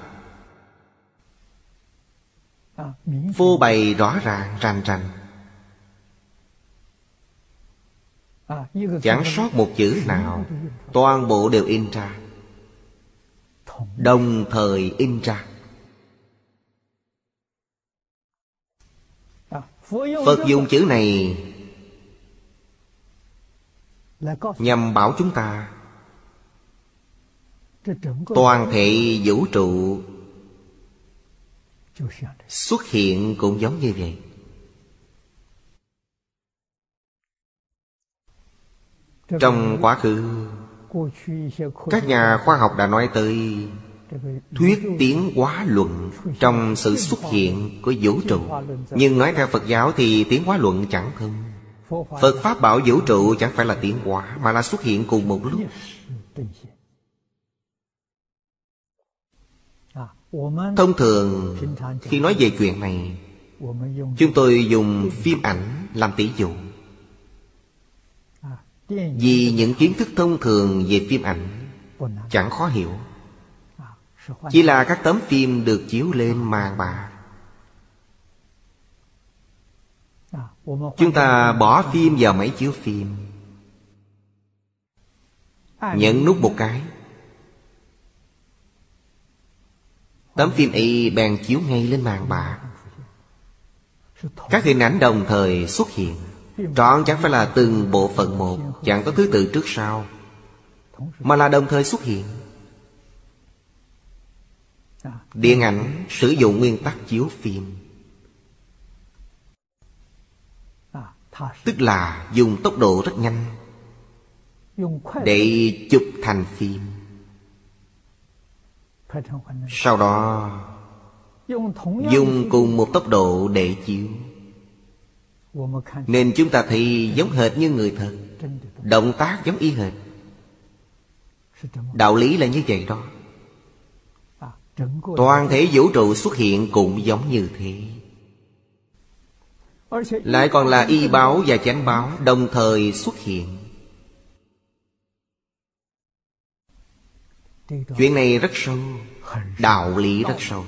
Phô bày rõ ràng rành rành Chẳng sót một chữ nào, Toàn bộ đều in ra. Đồng thời in ra. Phật dùng chữ này Nhằm bảo chúng ta Toàn thể vũ trụ Xuất hiện cũng giống như vậy. Trong quá khứ Các nhà khoa học đã nói tới Thuyết tiến hóa luận Trong sự xuất hiện của vũ trụ. Nhưng nói theo Phật giáo thì tiến hóa luận chẳng thông. Phật Pháp bảo vũ trụ chẳng phải là tiến hóa Mà là xuất hiện cùng một lúc. Thông thường khi nói về chuyện này Chúng tôi dùng phim ảnh làm tỷ dụ vì những kiến thức thông thường về phim ảnh, Chẳng khó hiểu. Chỉ là các tấm phim được chiếu lên màn bạc Chúng ta bỏ phim vào máy chiếu phim. Nhấn nút một cái. Tấm phim ấy bèn chiếu ngay lên màn bạc Các hình ảnh đồng thời xuất hiện. Trọn chẳng phải là từng bộ phận một, Chẳng có thứ tự trước sau, Mà là đồng thời xuất hiện. Điện ảnh sử dụng nguyên tắc chiếu phim. Tức là dùng tốc độ rất nhanh Để chụp thành phim. Sau đó, Dùng cùng một tốc độ để chiếu. Nên chúng ta thì giống hệt như người thật, Động tác giống y hệt. Đạo lý là như vậy đó. Toàn thể vũ trụ xuất hiện cũng giống như thế. Lại còn là y báo và chánh báo Đồng thời xuất hiện. Chuyện này rất sâu, Đạo lý rất sâu.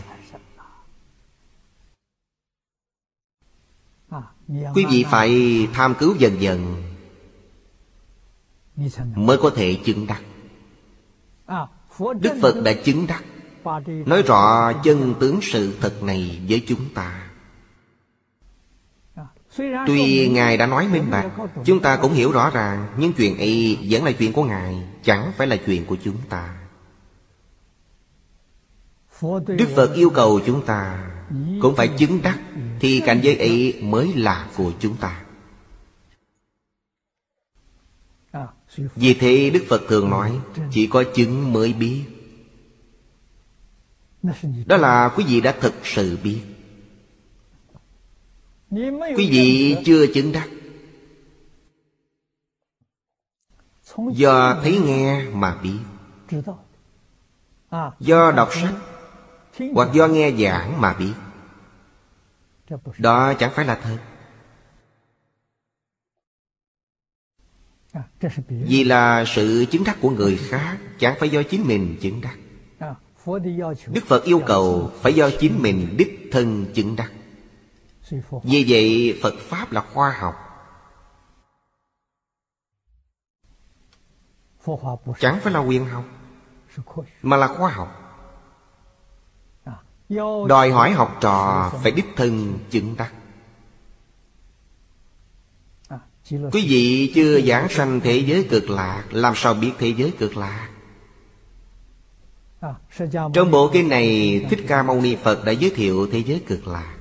Quý vị phải tham cứu dần dần Mới có thể chứng đắc. Đức Phật đã chứng đắc. Nói rõ chân tướng sự thật này với chúng ta. Tuy Ngài đã nói minh bạch Chúng ta cũng hiểu rõ ràng Nhưng chuyện ấy vẫn là chuyện của Ngài Chẳng phải là chuyện của chúng ta Đức Phật yêu cầu chúng ta Cũng phải chứng đắc Thì cảnh giới ấy mới là của chúng ta. Vì thế Đức Phật thường nói, Chỉ có chứng mới biết. Đó là quý vị đã thực sự biết. Quý vị chưa chứng đắc. Do thấy nghe mà biết. Do đọc sách hoặc do nghe giảng mà biết. Đó chẳng phải là thật. Vì là sự chứng đắc của người khác Chẳng phải do chính mình chứng đắc. Đức Phật yêu cầu Phải do chính mình đích thân chứng đắc. Vì vậy, Phật Pháp là khoa học. Chẳng phải là quyền học, Mà là khoa học. Đòi hỏi học trò phải đích thân chứng đắc. Quý vị chưa giảng sanh thế giới cực lạc Làm sao biết thế giới cực lạc? Trong bộ kinh này Thích Ca Mâu Ni Phật đã giới thiệu thế giới cực lạc.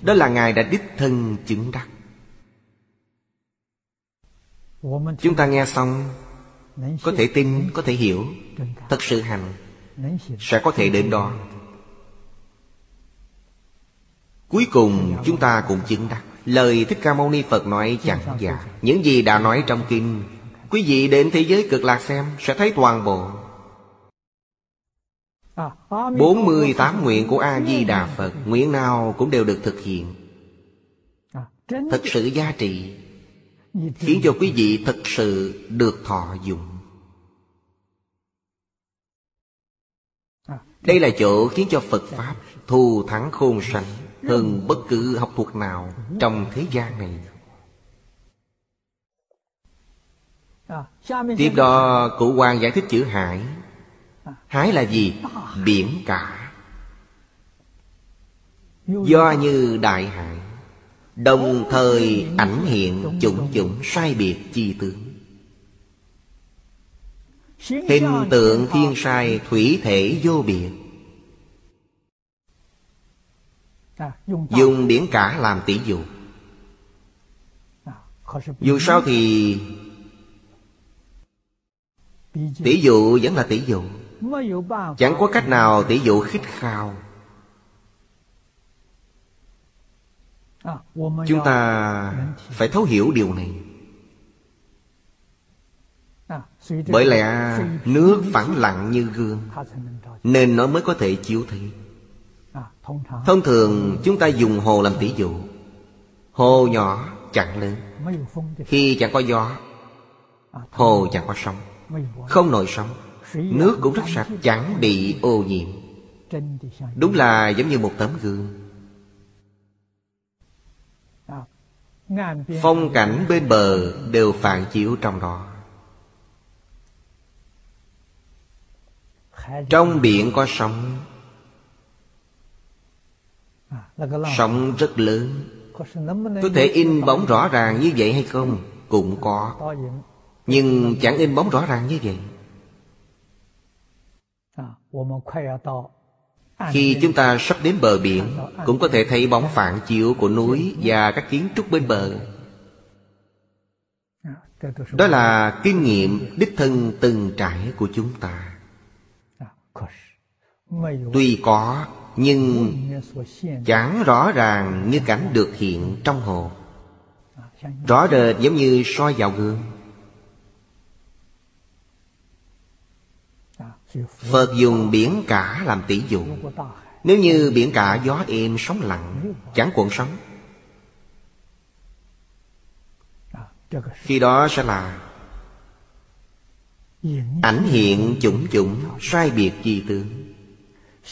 Đó là Ngài đã đích thân chứng đắc. Chúng ta nghe xong Có thể tin, có thể hiểu Thật sự hành Sẽ có thể đến đó. Cuối cùng chúng ta cũng chứng đắc. Lời Thích Ca Mâu Ni Phật nói chẳng giả. Những gì đã nói trong kinh Quý vị đến thế giới cực lạc xem Sẽ thấy toàn bộ. 48 nguyện của A-di-đà Phật Nguyện nào cũng đều được thực hiện. Thật sự giá trị Khiến cho quý vị thật sự được thọ dụng. Đây là chỗ khiến cho Phật Pháp thù thắng khôn sanh hơn bất cứ học thuật nào trong thế gian này. Tiếp đó cụ quan giải thích chữ hải. Hải là gì? Biển cả. Do như đại hải, Đồng thời ảnh hiện chủng chủng sai biệt chi tướng. Hình tượng thiên sai thủy thể vô biệt Dùng biển cả làm tỷ dụ. Dù sao thì Tỷ dụ. vẫn là tỷ dụ. Chẳng có cách nào tỷ dụ khích khao. Chúng ta phải thấu hiểu điều này. Bởi lẽ nước phẳng lặng như gương Nên nó mới có thể chiếu thấy Thông thường chúng ta dùng hồ làm tỷ dụ. Hồ nhỏ chẳng lớn. Khi chẳng có gió Hồ chẳng có sóng. Không nổi sóng. Nước cũng rất sạch chẳng bị ô nhiễm. Đúng là giống như một tấm gương. Phong cảnh bên bờ đều phản chiếu trong đó. Trong biển có sóng Sóng rất lớn. Có thể in bóng rõ ràng như vậy hay không? Cũng có. Nhưng chẳng in bóng rõ ràng như vậy. Khi chúng ta sắp đến bờ biển Cũng có thể thấy bóng phản chiếu của núi Và các kiến trúc bên bờ. Đó là kinh nghiệm đích thân từng trải của chúng ta. Tuy có nhưng chẳng rõ ràng như cảnh được hiện trong hồ. Rõ rệt giống như soi vào gương. Phật dùng biển cả làm tỷ dụ. Nếu như biển cả gió êm sóng lặng, Chẳng cuộn sóng. Khi đó sẽ là Ảnh hiện chủng chủng sai biệt chi tướng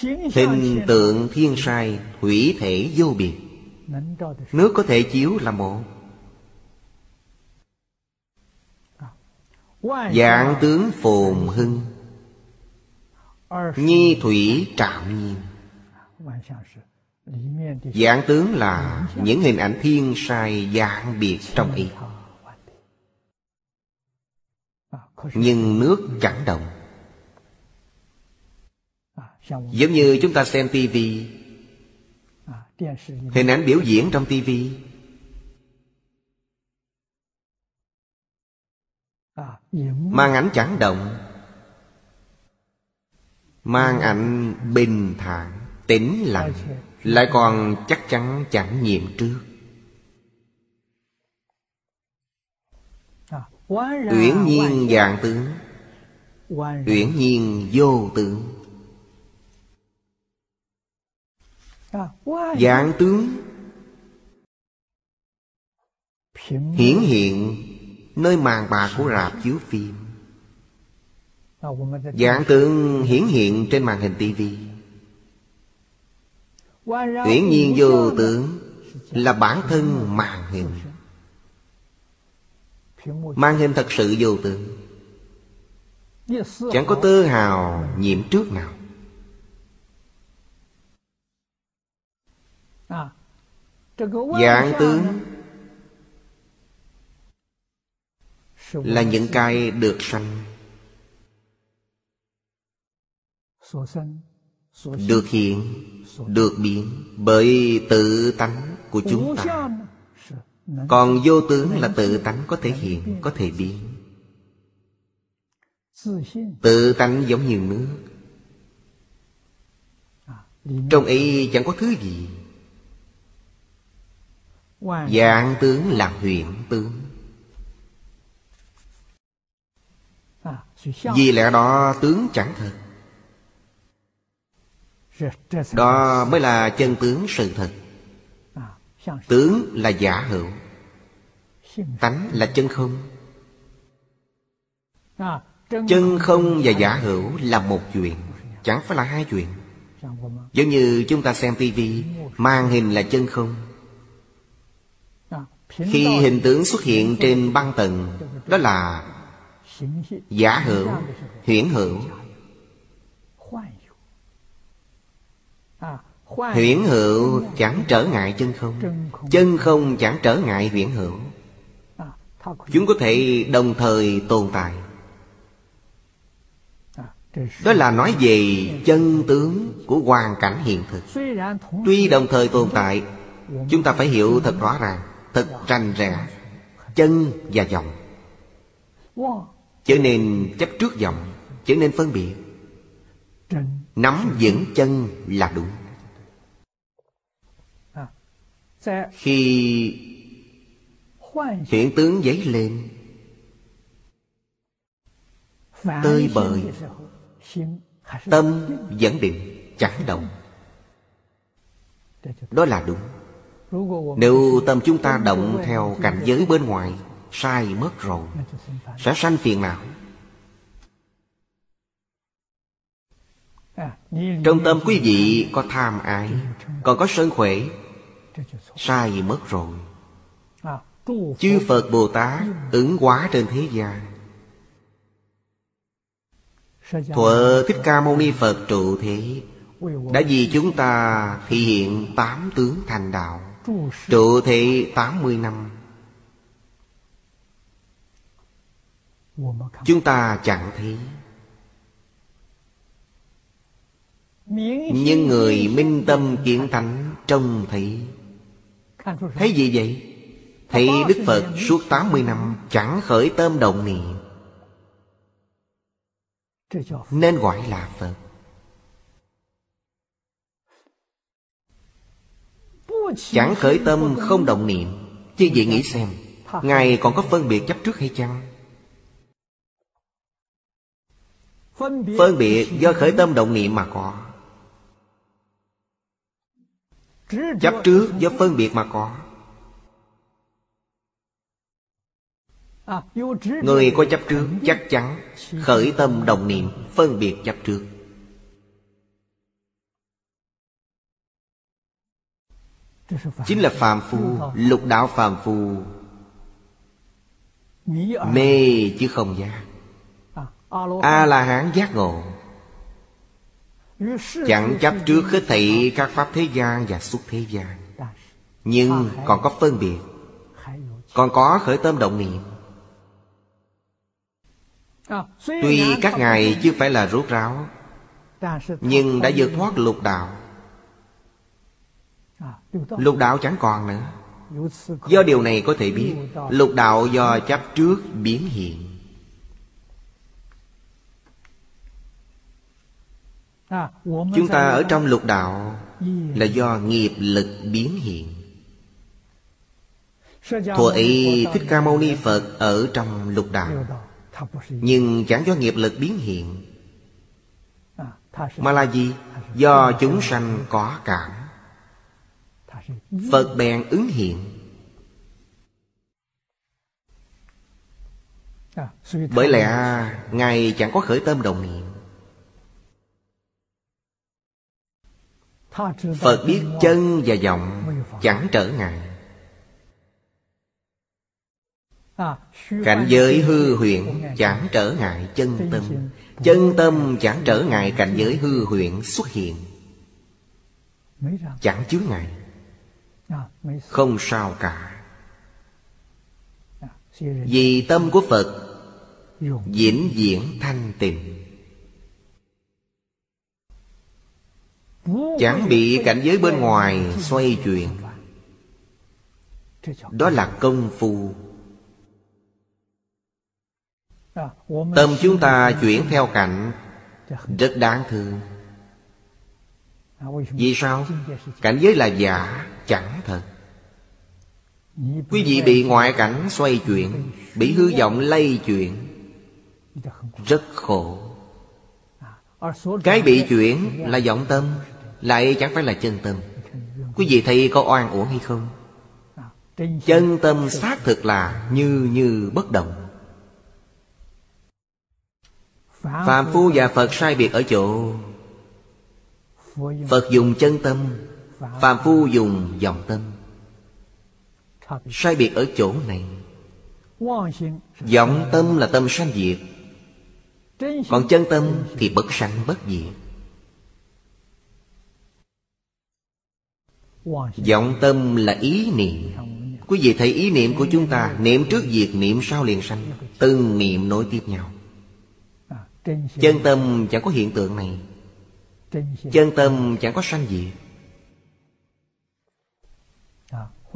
Hình tượng thiên sai Hủy thể vô biệt. Nước có thể chiếu là một. Dạng tướng phồn hưng. Nhi thủy trạm nhiên. Dạng tướng là những hình ảnh thiên sai dạng biệt trong y. Nhưng nước chẳng động. Giống như chúng ta xem tivi Hình ảnh biểu diễn trong tivi Màn ảnh chẳng động. Mang ảnh bình thản, Tĩnh lặng. Lại còn chắc chắn chẳng nhiệm trước. Uyển nhiên dạng tướng. Uyển nhiên vô tướng. Dạng tướng. Hiển hiện Nơi màn bạc của rạp chiếu phim. Dạng tướng hiển hiện trên màn hình tivi Tuyển nhiên vô tướng Là bản thân màn hình. Màn hình thật sự vô tướng. Chẳng có tơ hào nhiễm trước nào Dạng tướng. Là những cái được sanh. Được hiện Được biến Bởi tự tánh của chúng ta. Còn vô tướng là tự tánh có thể hiện Có thể biến. Tự tánh giống như nước. Trong ấy chẳng có thứ gì Dạng tướng là huyện tướng. Vì lẽ đó tướng chẳng thật. Đó mới là chân tướng sự thật. Tướng là giả hữu. Tánh là chân không. Chân không và giả hữu là một chuyện Chẳng phải là hai chuyện. Giống như chúng ta xem tivi Màn hình là chân không khi hình tướng xuất hiện trên băng tầng Đó là Giả hữu Huyễn hữu. Huyễn hữu chẳng trở ngại chân không Chân không chẳng trở ngại huyễn hữu. Chúng có thể đồng thời tồn tại. Đó là nói về chân tướng của hoàn cảnh hiện thực. Tuy đồng thời tồn tại, Chúng ta phải hiểu thật rõ ràng. Thật rành rẽ Chân và dòng Trở nên chấp trước dòng Trở nên phân biệt. Nắm vững chân là đúng Khi hiện tướng dấy lên, Tơi bời, Tâm vẫn định chẳng động. Đó là đúng. Nếu tâm chúng ta động theo cảnh giới bên ngoài, Sai mất rồi. Sẽ sanh phiền não Trong tâm quý vị có tham ái, Còn có sân khỏe, Sai mất rồi. Chư Phật Bồ Tát ứng hóa trên thế gian. Thuở Thích Ca Mâu Ni Phật trụ thế, Đã vì chúng ta thị hiện tám tướng thành đạo. Trụ tám mươi năm. Chúng ta chẳng thấy Nhưng người minh tâm kiến tánh trông thấy Thấy gì vậy? Thấy Đức Phật suốt 80 năm chẳng khởi tâm động niệm Nên gọi là Phật Chẳng khởi tâm không động niệm. Chứ vậy nghĩ xem Ngài còn có phân biệt chấp trước hay chăng? Phân biệt do khởi tâm động niệm mà có. Chấp trước do phân biệt mà có. Người có chấp trước chắc chắn Khởi tâm đồng niệm Phân biệt chấp trước Chính là phàm phu, Lục đạo phàm phu. Mê chứ không giác. A-la-hán giác ngộ. Chẳng chấp trước hết thị các pháp thế gian và xuất thế gian. Nhưng còn có phân biệt. Còn có khởi tâm động niệm. Tuy các ngài chưa phải là rốt ráo, Nhưng đã vượt thoát lục đạo. Lục đạo chẳng còn nữa. Do điều này có thể biết Lục đạo do chấp trước biến hiện. Chúng ta ở trong lục đạo Là do nghiệp lực biến hiện. Thuở ấy Thích Ca Mâu Ni Phật ở trong lục đạo. Nhưng chẳng do nghiệp lực biến hiện. Mà là gì? Do chúng sanh có cảm Phật bèn ứng hiện. Bởi lẽ Ngài chẳng có khởi tâm đồng niệm. Phật biết chân và vọng chẳng trở ngại. Cảnh giới hư huyện chẳng trở ngại chân tâm. Chân tâm chẳng trở ngại cảnh giới hư huyện xuất hiện. Chẳng chứa ngại. Không sao cả. Vì tâm của Phật Diễn diễn thanh tịnh. Chẳng bị cảnh giới bên ngoài xoay chuyển. Đó là công phu. Tâm chúng ta chuyển theo cảnh Rất đáng thương. Vì sao? Cảnh giới là giả, chẳng thật. Quý vị bị ngoại cảnh xoay chuyển, Bị hư vọng lây chuyển. Rất khổ. Cái bị chuyển là vọng tâm, lại chẳng phải là chân tâm. Quý vị thấy có oan uổng hay không? Chân tâm xác thực là như như bất động. Phạm phu và Phật sai biệt ở chỗ, Phật dùng chân tâm Phạm phu dùng dòng tâm. Sai biệt ở chỗ này. Vọng tâm là tâm sanh diệt. Còn chân tâm thì bất sanh bất diệt. Vọng tâm là ý niệm. Quý vị thấy ý niệm của chúng ta, Niệm trước diệt, niệm sau liền sanh. Từng niệm nối tiếp nhau. Chân tâm chẳng có hiện tượng này. Chân tâm chẳng có sanh diệt.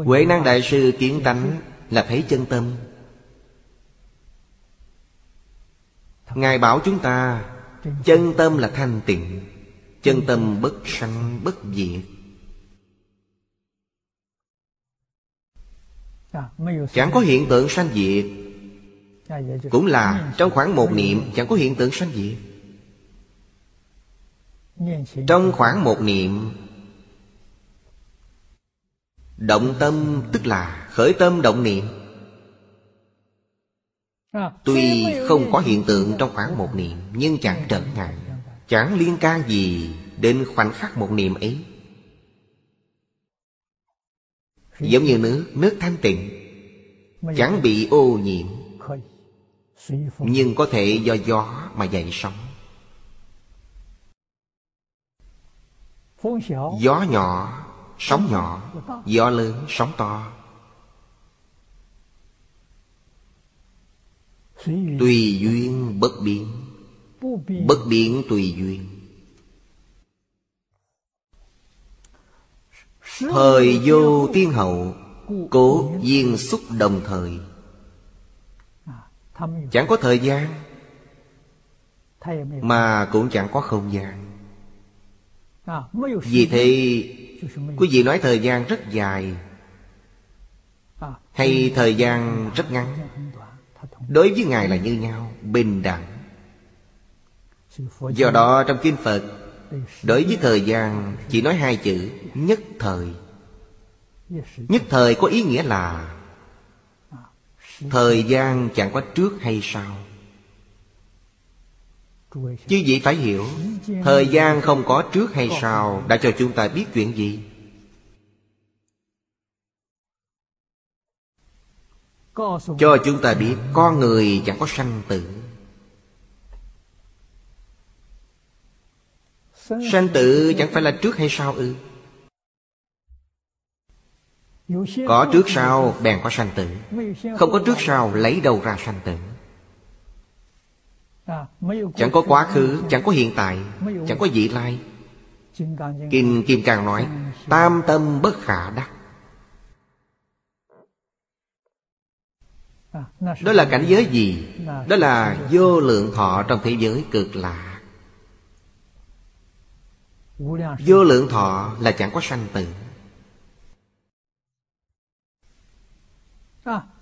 Huệ năng đại sư kiến tánh là thấy chân tâm. Ngài bảo chúng ta, Chân tâm là thanh tịnh, Chân tâm bất sanh, bất diệt. Chẳng có hiện tượng sanh diệt. Cũng là trong khoảng một niệm, Chẳng có hiện tượng sanh diệt. Trong khoảng một niệm Động tâm tức là khởi tâm động niệm. Tuy không có hiện tượng trong khoảng một niệm Nhưng chẳng trở ngại Chẳng liên can gì đến khoảnh khắc một niệm ấy. Giống như nước, nước thanh tịnh Chẳng bị ô nhiễm Nhưng có thể do gió mà dậy sóng. Gió nhỏ, sóng nhỏ Gió lớn, sóng to. Tùy duyên bất biến Bất biến tùy duyên. Thời vô tiên hậu Cố duyên xúc đồng thời. Chẳng có thời gian Mà cũng chẳng có không gian. Vì thế Quý vị nói thời gian rất dài. Hay thời gian rất ngắn. Đối với Ngài là như nhau, Bình đẳng. Do đó trong Kinh Phật, Đối với thời gian Chỉ nói hai chữ, Nhất thời. Nhất thời có ý nghĩa là, Thời gian chẳng có trước hay sau. Chứ vị phải hiểu, Thời gian không có trước hay sau Đã cho chúng ta biết chuyện gì. Cho chúng ta biết Con người chẳng có sanh tử. Sanh tử chẳng phải là trước hay sau ư? Có trước sau bèn có sanh tử. Không có trước sau lấy đâu ra sanh tử. Chẳng có quá khứ, Chẳng có hiện tại, Chẳng có vị lai. Kim Kim càng nói, Tam tâm bất khả đắc. Đó là cảnh giới gì? Đó là vô lượng thọ trong thế giới cực lạ. Vô lượng thọ là chẳng có sanh tử.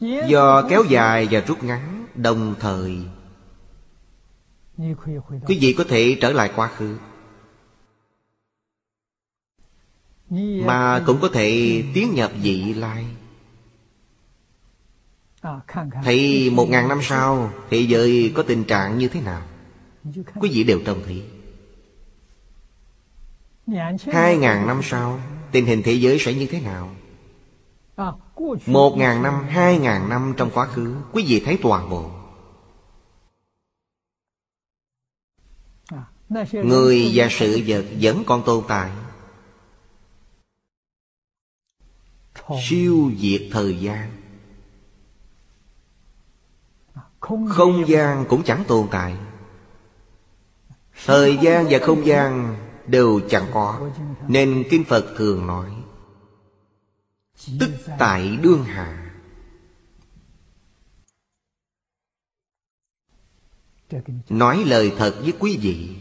Do kéo dài và rút ngắn, đồng thời Quý vị có thể trở lại quá khứ. Mà cũng có thể tiến nhập vị lai. Thấy một ngàn năm sau Thế giới có tình trạng như thế nào? Quý vị đều trông thấy. Hai ngàn năm sau Tình hình thế giới sẽ như thế nào? Một ngàn năm, hai ngàn năm trong quá khứ Quý vị thấy toàn bộ Người và sự vật vẫn còn tồn tại. Siêu diệt thời gian. Không gian cũng chẳng tồn tại. Thời gian và không gian đều chẳng có Nên Kinh Phật thường nói Tức tại đương hạ. Nói lời thật với quý vị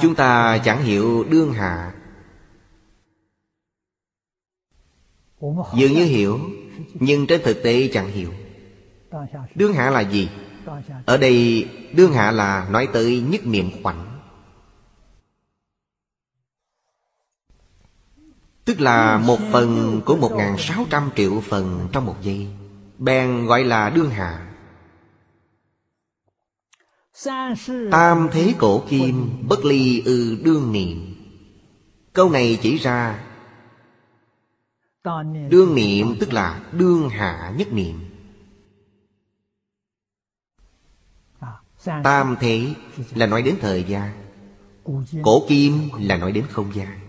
Chúng ta chẳng hiểu đương hạ. Dường như hiểu Nhưng trên thực tế chẳng hiểu. Đương hạ là gì? Ở đây đương hạ là nói tới nhất niệm khoảnh. Tức là một phần của một ngàn sáu trăm triệu phần trong một giây. Bèn gọi là đương hạ Tam thế cổ kim bất ly ư đương niệm. Câu này chỉ ra Đương niệm tức là đương hạ nhất niệm. Tam thế là nói đến thời gian. Cổ kim là nói đến không gian.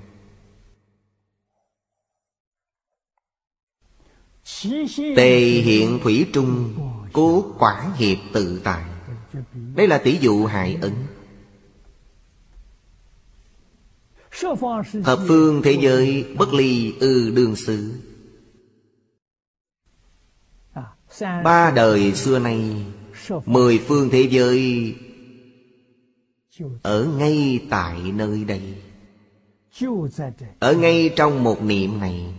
Tề hiện thủy trung Cố quản hiệp tự tại đây là tỷ dụ hại ấn hợp phương thế giới bất ly ư đường xứ Ba đời xưa nay, Mười phương thế giới Ở ngay tại nơi đây. Ở ngay trong một niệm này.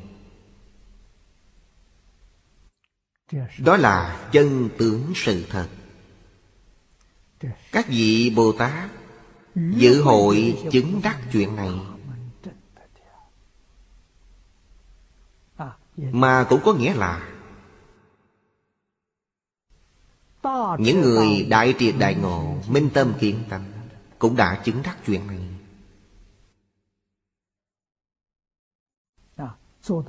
Đó là chân tướng sự thật. Các vị Bồ Tát Dự hội chứng đắc chuyện này. Mà cũng có nghĩa là Những người đại triệt đại ngộ, Minh tâm kiến tâm Cũng đã chứng đắc chuyện này.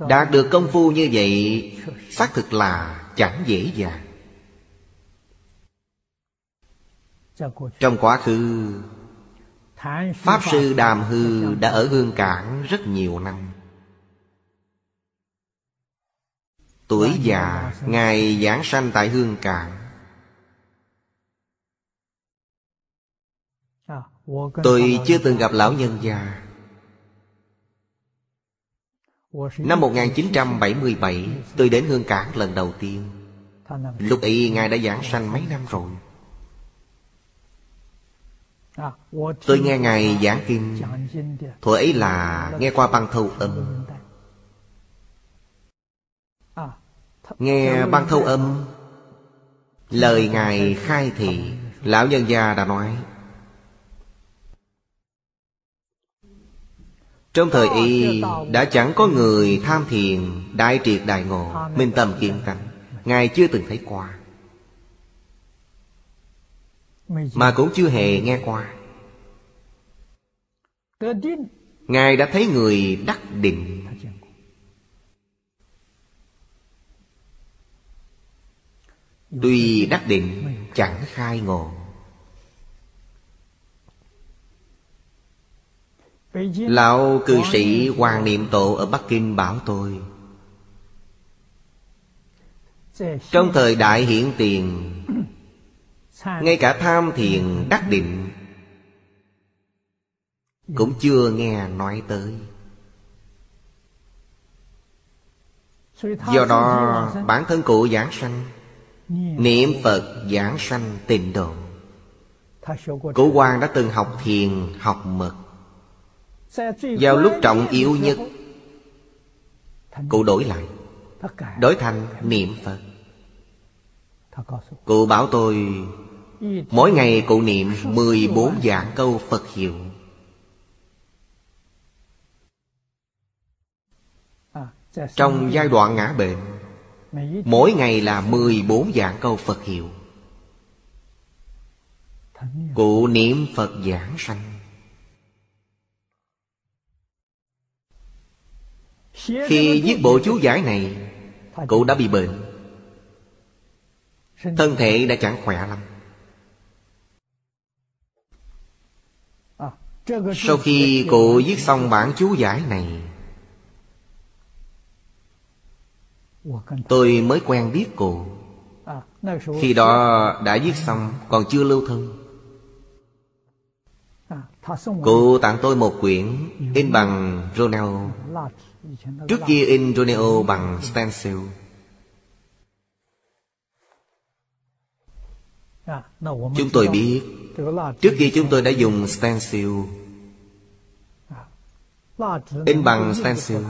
Đạt được công phu như vậy, Xác thực là chẳng dễ dàng. Trong quá khứ, Pháp Sư Đàm Hư đã ở Hương Cảng rất nhiều năm. Tuổi già, Ngài giảng sanh tại Hương Cảng. Tôi chưa từng gặp lão nhân già. Năm 1977 Tôi đến Hương Cảng lần đầu tiên. Lúc ấy Ngài đã giảng sanh mấy năm rồi. Tôi nghe Ngài giảng kinh. Thuở ấy là nghe qua băng thâu âm. Nghe băng thâu âm, Lời Ngài khai thị Lão nhân gia đã nói. Trong thời y đã chẳng có người tham thiền Đại triệt đại ngộ, Minh tâm kiên tánh. Ngài chưa từng thấy qua. Mà cũng chưa hề nghe qua. Ngài đã thấy người đắc định. Tuy đắc định chẳng khai ngộ. Lão cư sĩ Hoàng Niệm Tổ ở Bắc Kinh bảo tôi Trong thời đại hiển tiền Ngay cả tham thiền đắc định Cũng chưa nghe nói tới. Do đó bản thân cụ giảng sanh Niệm Phật giảng sanh tịnh độ. Cụ Hoàng đã từng học thiền, học mật. Vào lúc trọng yếu nhất Cụ đổi lại Đổi thành niệm Phật. Cụ bảo tôi Mỗi ngày cụ niệm 14 dạng câu Phật hiệu. Trong giai đoạn ngã bệnh, Mỗi ngày là 14 dạng câu Phật hiệu. Cụ niệm Phật giảng sanh. Khi viết bộ chú giải này, Cụ đã bị bệnh. Thân thể đã chẳng khỏe lắm. Sau khi cụ viết xong bản chú giải này, Tôi mới quen biết cụ Khi đó đã viết xong, Còn chưa lưu thông Cụ tặng tôi một quyển In bằng Ronald Trước kia in Roneo bằng stencil. Chúng tôi biết Trước kia chúng tôi đã dùng stencil In bằng stencil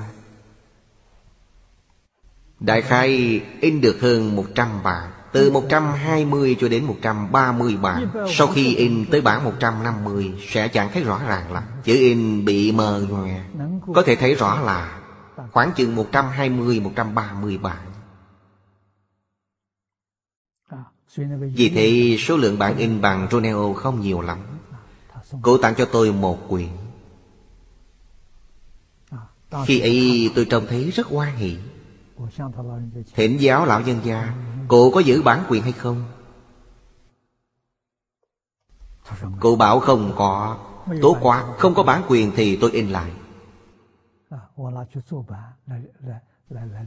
Đại khai in được hơn 100 bản Từ 120 cho đến 130 bản Sau khi in tới bản 150 Sẽ chẳng thấy rõ ràng lắm. Chữ in bị mờ nhòe. Có thể thấy rõ là Khoảng chừng 120-130 bản Vì thế số lượng bản in bằng Roneo không nhiều lắm. Cô tặng cho tôi một quyển. Khi ấy, tôi trông thấy rất hoan hỷ. Thỉnh giáo lão nhân gia, Cô có giữ bản quyền hay không? Cô bảo, không có. Tốt quá, Không có bản quyền thì tôi in lại.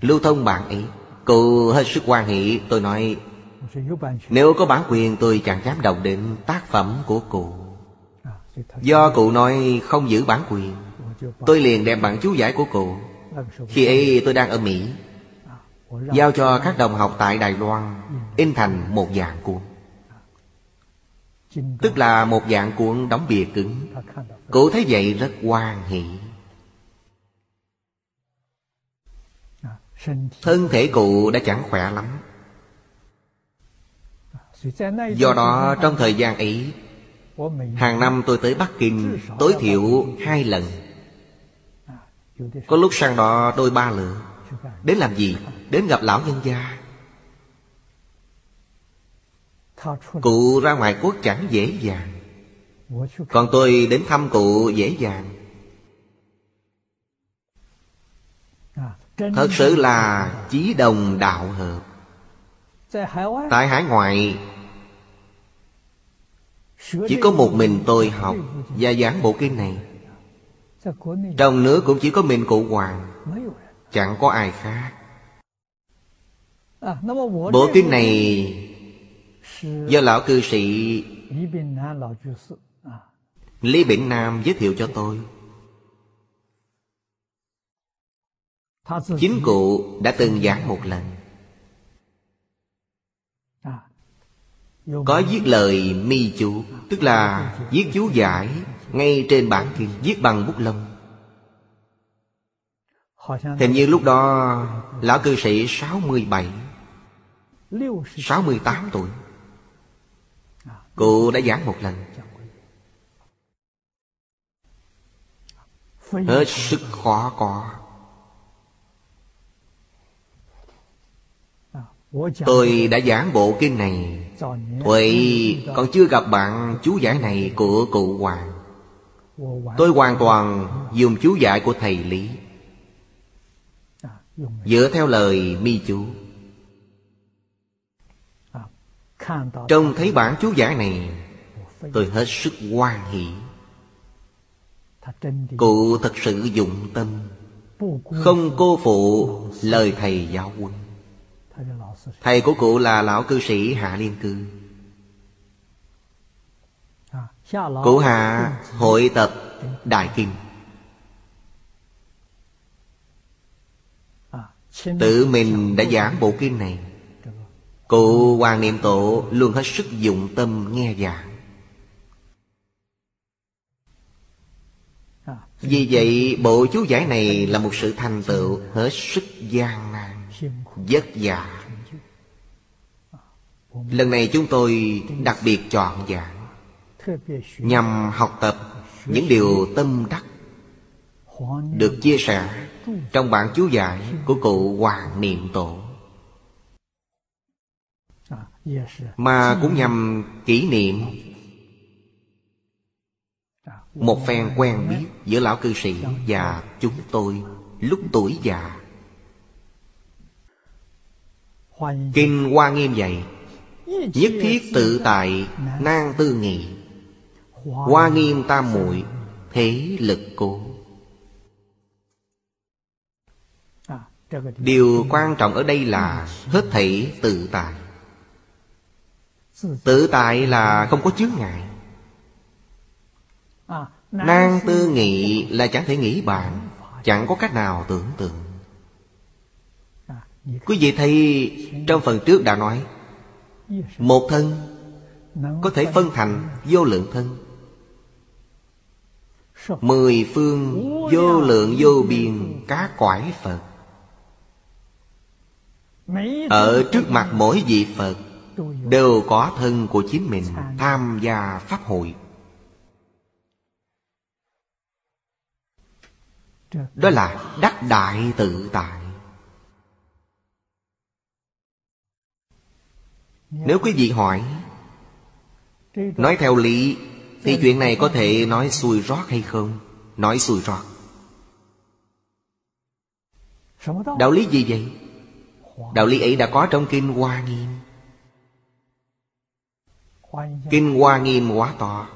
Lưu thông bản ấy. Cô hết sức quan hệ Tôi nói nếu có bản quyền, tôi chẳng dám động đến tác phẩm của cụ. Do cụ nói không giữ bản quyền, Tôi liền đem bản chú giải của cụ. Khi ấy, tôi đang ở Mỹ, Giao cho các đồng học tại Đài Loan, In thành một dạng cuốn. Tức là một dạng cuộn đóng bìa cứng. Cụ thấy vậy rất hoan hỷ. Thân thể cụ đã chẳng khỏe lắm. Do đó, trong thời gian ấy, Hàng năm tôi tới Bắc Kinh tối thiểu hai lần. Có lúc sang đó đôi ba lượt. Đến làm gì? Đến gặp lão nhân gia. Cụ ra ngoài quốc chẳng dễ dàng. Còn tôi đến thăm cụ dễ dàng. Thật sự là chí đồng đạo hợp. Tại hải ngoại chỉ có một mình tôi học Và giảng bộ kinh này. Trong nước cũng chỉ có mình cụ Hoàng, Chẳng có ai khác. Bộ kinh này Do lão cư sĩ Lý Bỉnh Nam giới thiệu cho tôi. Chính cụ đã từng giảng một lần. Có viết lời mi chú Tức là viết chú giải Ngay trên bản kinh Viết bằng bút lông. Hình như lúc đó Lão cư sĩ 67 68 tuổi. Cụ đã giảng một lần. Hết sức khó có Tôi đã giảng bộ kinh này. Vậy còn chưa gặp bạn chú giải này của cụ Hoàng. Tôi hoàn toàn dùng chú giải của thầy Lý. Dựa theo lời mi chú. Trông thấy bản chú giải này Tôi hết sức hoan hỷ. Cụ thật sự dụng tâm. Không cô phụ lời thầy giáo huấn Thầy của cụ là lão cư sĩ Hạ Liên Cư. Cụ Hạ hội tập Đại Kim Tự mình đã giảng bộ kinh này, Cụ Hoàng Niệm Tổ luôn hết sức dụng tâm nghe giảng. Vì vậy, bộ chú giải này là một sự thành tựu hết sức gian nan. Vất vả. Lần này chúng tôi đặc biệt chọn giảng, Nhằm học tập những điều tâm đắc Được chia sẻ trong bản chú giải của cụ Hoàng Niệm Tổ. Mà cũng nhằm kỷ niệm Một phen quen biết giữa lão cư sĩ và chúng tôi lúc tuổi già. Kinh Hoa Nghiêm dạy Nhất thiết tự tại nan tư nghị. Hoa nghiêm tam muội Thế lực cố Điều quan trọng ở đây là Hết thảy tự tại. Tự tại là không có chướng ngại. Nan tư nghị là chẳng thể nghĩ bàn Chẳng có cách nào tưởng tượng Quý vị thấy trong phần trước đã nói, một thân Có thể phân thành vô lượng thân. Mười phương vô lượng vô biên cá quải Phật. Ở trước mặt mỗi vị Phật Đều có thân của chính mình tham gia Pháp hội. Đó là đắc đại tự tại. Nếu quý vị hỏi, Nói theo lý, Thì chuyện này có thể nói xuôi rót hay không? Nói xuôi rót. Đạo lý gì vậy? Đạo lý ấy đã có trong Kinh Hoa Nghiêm. Kinh Hoa Nghiêm quá to.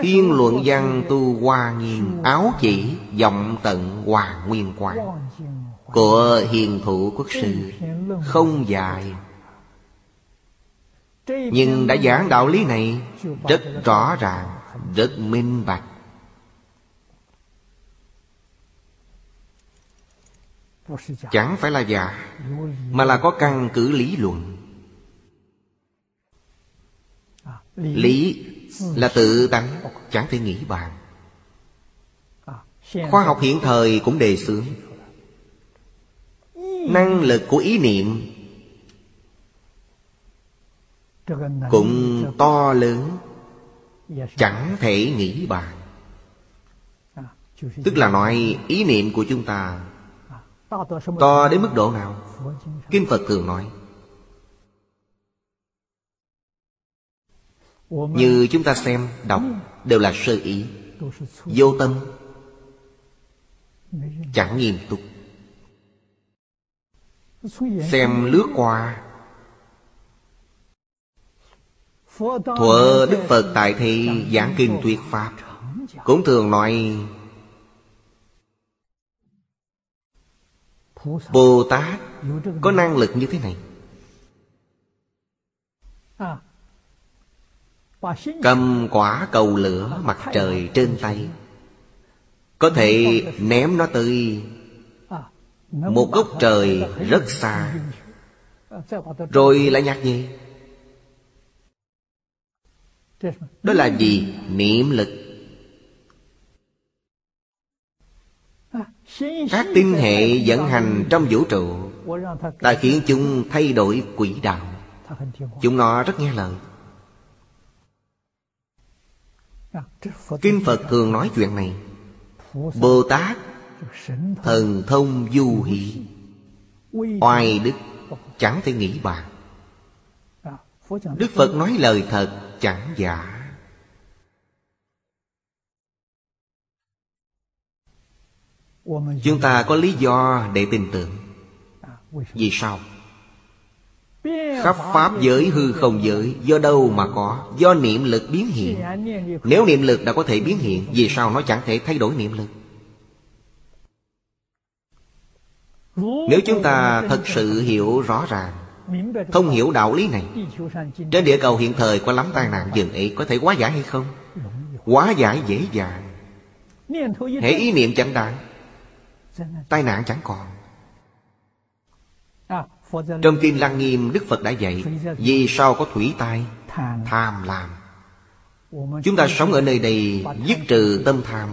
Thiên luận văn tu Hoa Nghiêm Áo chỉ vọng tận Hoàng Nguyên Quang. Của hiền thủ quốc sư, Không dài nhưng đã giảng đạo lý này, Rất rõ ràng, Rất minh bạch. Chẳng phải là giả Mà là có căn cứ lý luận. Lý là tự tánh, Chẳng thể nghĩ bàn. Khoa học hiện thời cũng đề xướng. Năng lực của ý niệm cũng to lớn Chẳng thể nghĩ bàn. Tức là nói ý niệm của chúng ta To đến mức độ nào? Kinh Phật thường nói Như chúng ta xem, đọc Đều là sơ ý Vô tâm Chẳng nghiêm túc. Xem lướt qua Thuở Đức Phật tại thị giảng kinh tuyệt Pháp, Cũng thường nói Bồ Tát có năng lực như thế này. Cầm quả cầu lửa mặt trời trên tay, Có thể ném nó tới Một góc trời rất xa, Rồi lại nhặt gì đó là gì? Niệm lực. Các tinh hệ vận hành trong vũ trụ Ta khiến chúng thay đổi quỹ đạo. Chúng nó rất nghe lời. Kinh Phật thường nói chuyện này. Bồ Tát Thần thông du hỷ, Oai đức, Chẳng thể nghĩ bàn. Đức Phật nói lời thật, Chẳng giả. Chúng ta có lý do để tin tưởng. Vì sao? Khắp Pháp giới hư không giới, Do đâu mà có? Do niệm lực biến hiện. Nếu niệm lực đã có thể biến hiện, Vì sao nó chẳng thể thay đổi niệm lực? Nếu chúng ta thật sự hiểu rõ ràng Thông hiểu đạo lý này. Trên địa cầu hiện thời có lắm tai nạn dường ấy Có thể quá giải hay không? quá giải dễ dàng. Hãy ý niệm chẳng đại Tai nạn chẳng còn. Trong Kinh Lăng Nghiêm, Đức Phật đã dạy, Vì sao có thủy tai? Tham lam Chúng ta sống ở nơi đây, Dứt trừ tâm tham,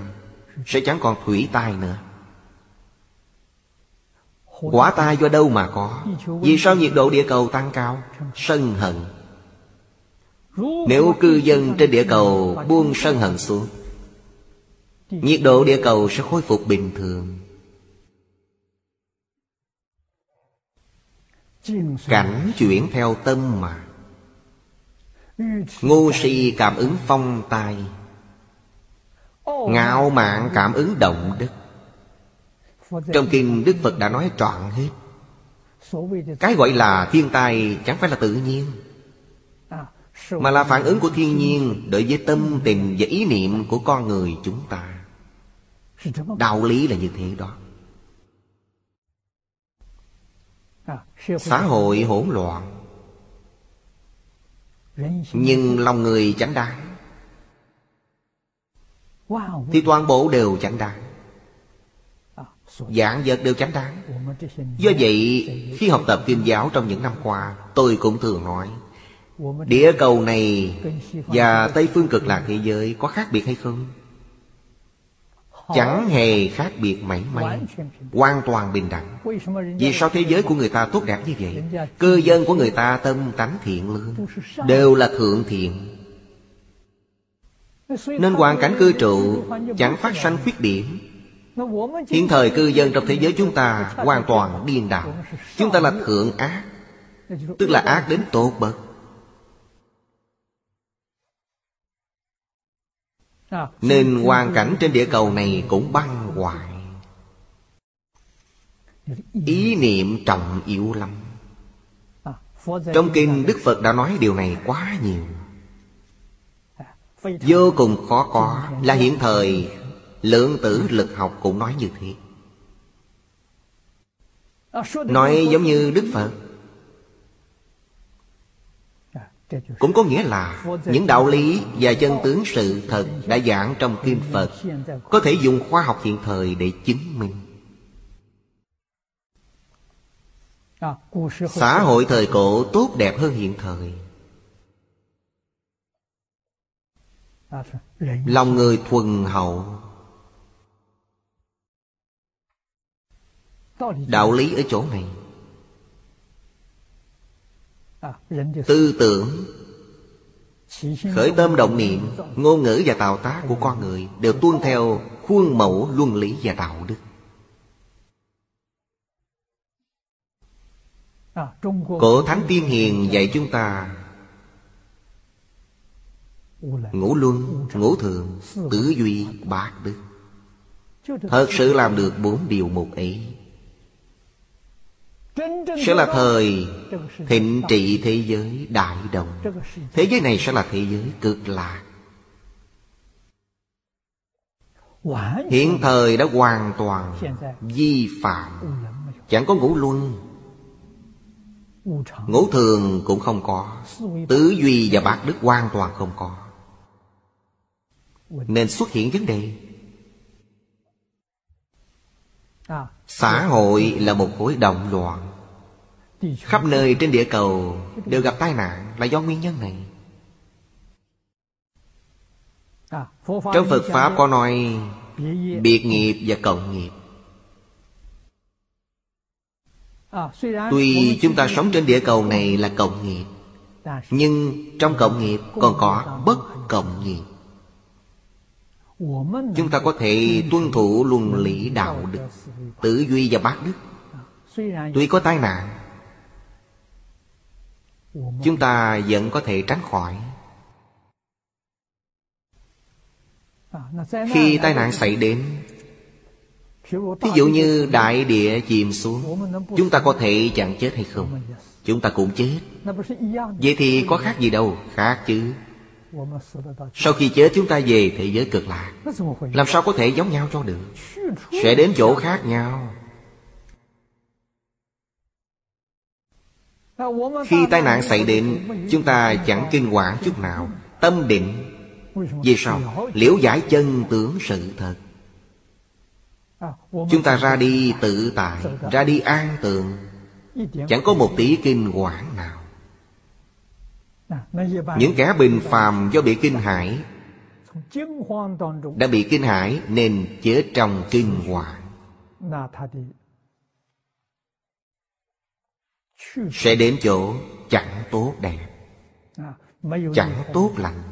Sẽ chẳng còn thủy tai nữa. Quả tai do đâu mà có? Vì sao nhiệt độ địa cầu tăng cao? Sân hận. Nếu cư dân trên địa cầu buông sân hận xuống, Nhiệt độ địa cầu sẽ khôi phục bình thường. Cảnh chuyển theo tâm mà. Ngu si cảm ứng phong tai. Ngạo mạn cảm ứng động đất trong kinh Đức Phật đã nói trọn hết. Cái gọi là thiên tai chẳng phải là tự nhiên, Mà là phản ứng của thiên nhiên Đối với tâm tình và ý niệm của con người chúng ta. Đạo lý là như thế đó. Xã hội hỗn loạn, nhưng lòng người chẳng đáng. Thì toàn bộ đều chẳng đáng. Dạng vật đều chánh đáng. Do vậy, khi học tập kinh giáo trong những năm qua, Tôi cũng thường nói, Địa cầu này và Tây phương cực lạc thế giới có khác biệt hay không? Chẳng hề khác biệt mảy may, Hoàn toàn bình đẳng. Vì sao thế giới của người ta tốt đẹp như vậy? Cư dân của người ta tâm tánh thiện lương, Đều là thượng thiện. Nên hoàn cảnh cư trụ Chẳng phát sanh khuyết điểm. Hiện thời cư dân trong thế giới chúng ta Hoàn toàn điên đảo. Chúng ta là thượng ác, Tức là ác đến tột bậc. Nên hoàn cảnh trên địa cầu này cũng băng hoại. Ý niệm trọng yếu lắm. Trong kinh Đức Phật đã nói điều này quá nhiều. Vô cùng khó có Là hiện thời Lượng tử lực học cũng nói như thế. Nói giống như Đức Phật. Cũng có nghĩa là Những đạo lý và chân tướng sự thật Đã giảng trong Kinh Phật Có thể dùng khoa học hiện thời để chứng minh. Xã hội thời cổ tốt đẹp hơn hiện thời. Lòng người thuần hậu. Đạo lý ở chỗ này. Tư tưởng Khởi tâm động niệm Ngôn ngữ và tạo tác của con người Đều tuân theo khuôn mẫu luân lý và đạo đức. Cổ Thánh Tiên Hiền dạy chúng ta Ngũ luân, ngũ thường, tứ duy, bát đức. Thật sự làm được bốn điều một ấy. Sẽ là thời thịnh trị thế giới đại đồng. Thế giới này sẽ là thế giới cực lạc. Hiện thời đã hoàn toàn vi phạm. Chẳng có ngũ luân Ngũ thường cũng không có. Tứ duy và bát đức hoàn toàn không có. Nên xuất hiện vấn đề. Xã hội là một khối động loạn. Khắp nơi trên địa cầu Đều gặp tai nạn là do nguyên nhân này. Trong Phật Pháp có nói Biệt nghiệp và cộng nghiệp. Tuy chúng ta sống trên địa cầu này là cộng nghiệp Nhưng trong cộng nghiệp còn có bất cộng nghiệp Chúng ta có thể tuân thủ luân lý đạo đức Tử duy và bác đức. Tuy có tai nạn, Chúng ta vẫn có thể tránh khỏi. Khi tai nạn xảy đến, Thí dụ như đại địa chìm xuống, Chúng ta có thể chẳng chết hay không? Chúng ta cũng chết. Vậy thì có khác gì đâu, Khác chứ. Sau khi chết chúng ta về thế giới cực lạc. Làm sao có thể giống nhau cho được? Sẽ đến chỗ khác nhau. Khi tai nạn xảy đến Chúng ta chẳng kinh quản chút nào. Tâm định. Vì sao? Liễu giải chân tướng sự thật. Chúng ta ra đi tự tại Ra đi an tường. Chẳng có một tí kinh quản nào Những kẻ bình phàm do bị kinh hãi. Đã bị kinh hãi nên chết trong kinh quản Sẽ đến chỗ chẳng tốt đẹp. Chẳng tốt lành.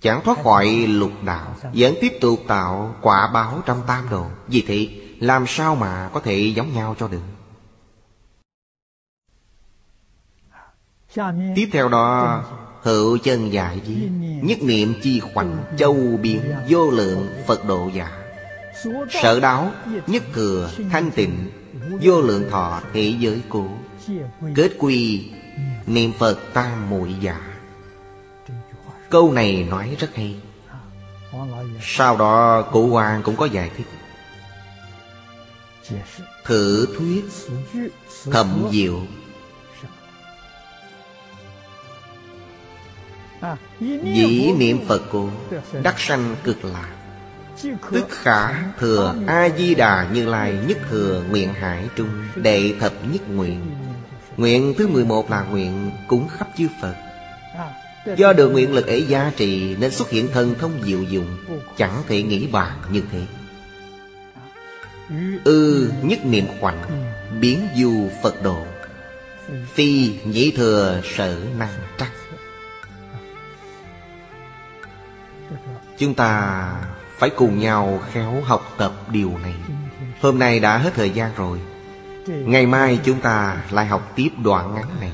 Chẳng thoát khỏi lục đạo. Vẫn tiếp tục tạo quả báo trong tam đồ. Vì thế làm sao mà có thể giống nhau cho được Tiếp theo đó Hữu chân giải di Nhất niệm chi khoảnh Châu biến vô lượng Phật độ giả. Sở đáo Nhất thừa Thanh tịnh Vô lượng thọ thế giới cố. Kết quy Niệm Phật tam muội giả. Câu này nói rất hay. Sau đó cụ hoàng cũng có giải thích. Thử thuyết Thậm diệu Dĩ niệm Phật cô Đắc sanh cực lạc. Tức khả thừa A-di-đà Như Lai nhất thừa nguyện hải trung Đệ thập nhất nguyện. Nguyện thứ 11 là nguyện cúng khắp chư Phật. Do được nguyện lực ấy giá trị Nên xuất hiện thần thông diệu dụng Chẳng thể nghĩ bàn như thế. Ư ừ, nhất niệm khoảnh Biến du Phật độ. Phi nhĩ thừa sở năng trắc Chúng ta phải cùng nhau khéo học tập điều này. Hôm nay đã hết thời gian rồi. Ngày mai chúng ta lại học tiếp đoạn ngắn này.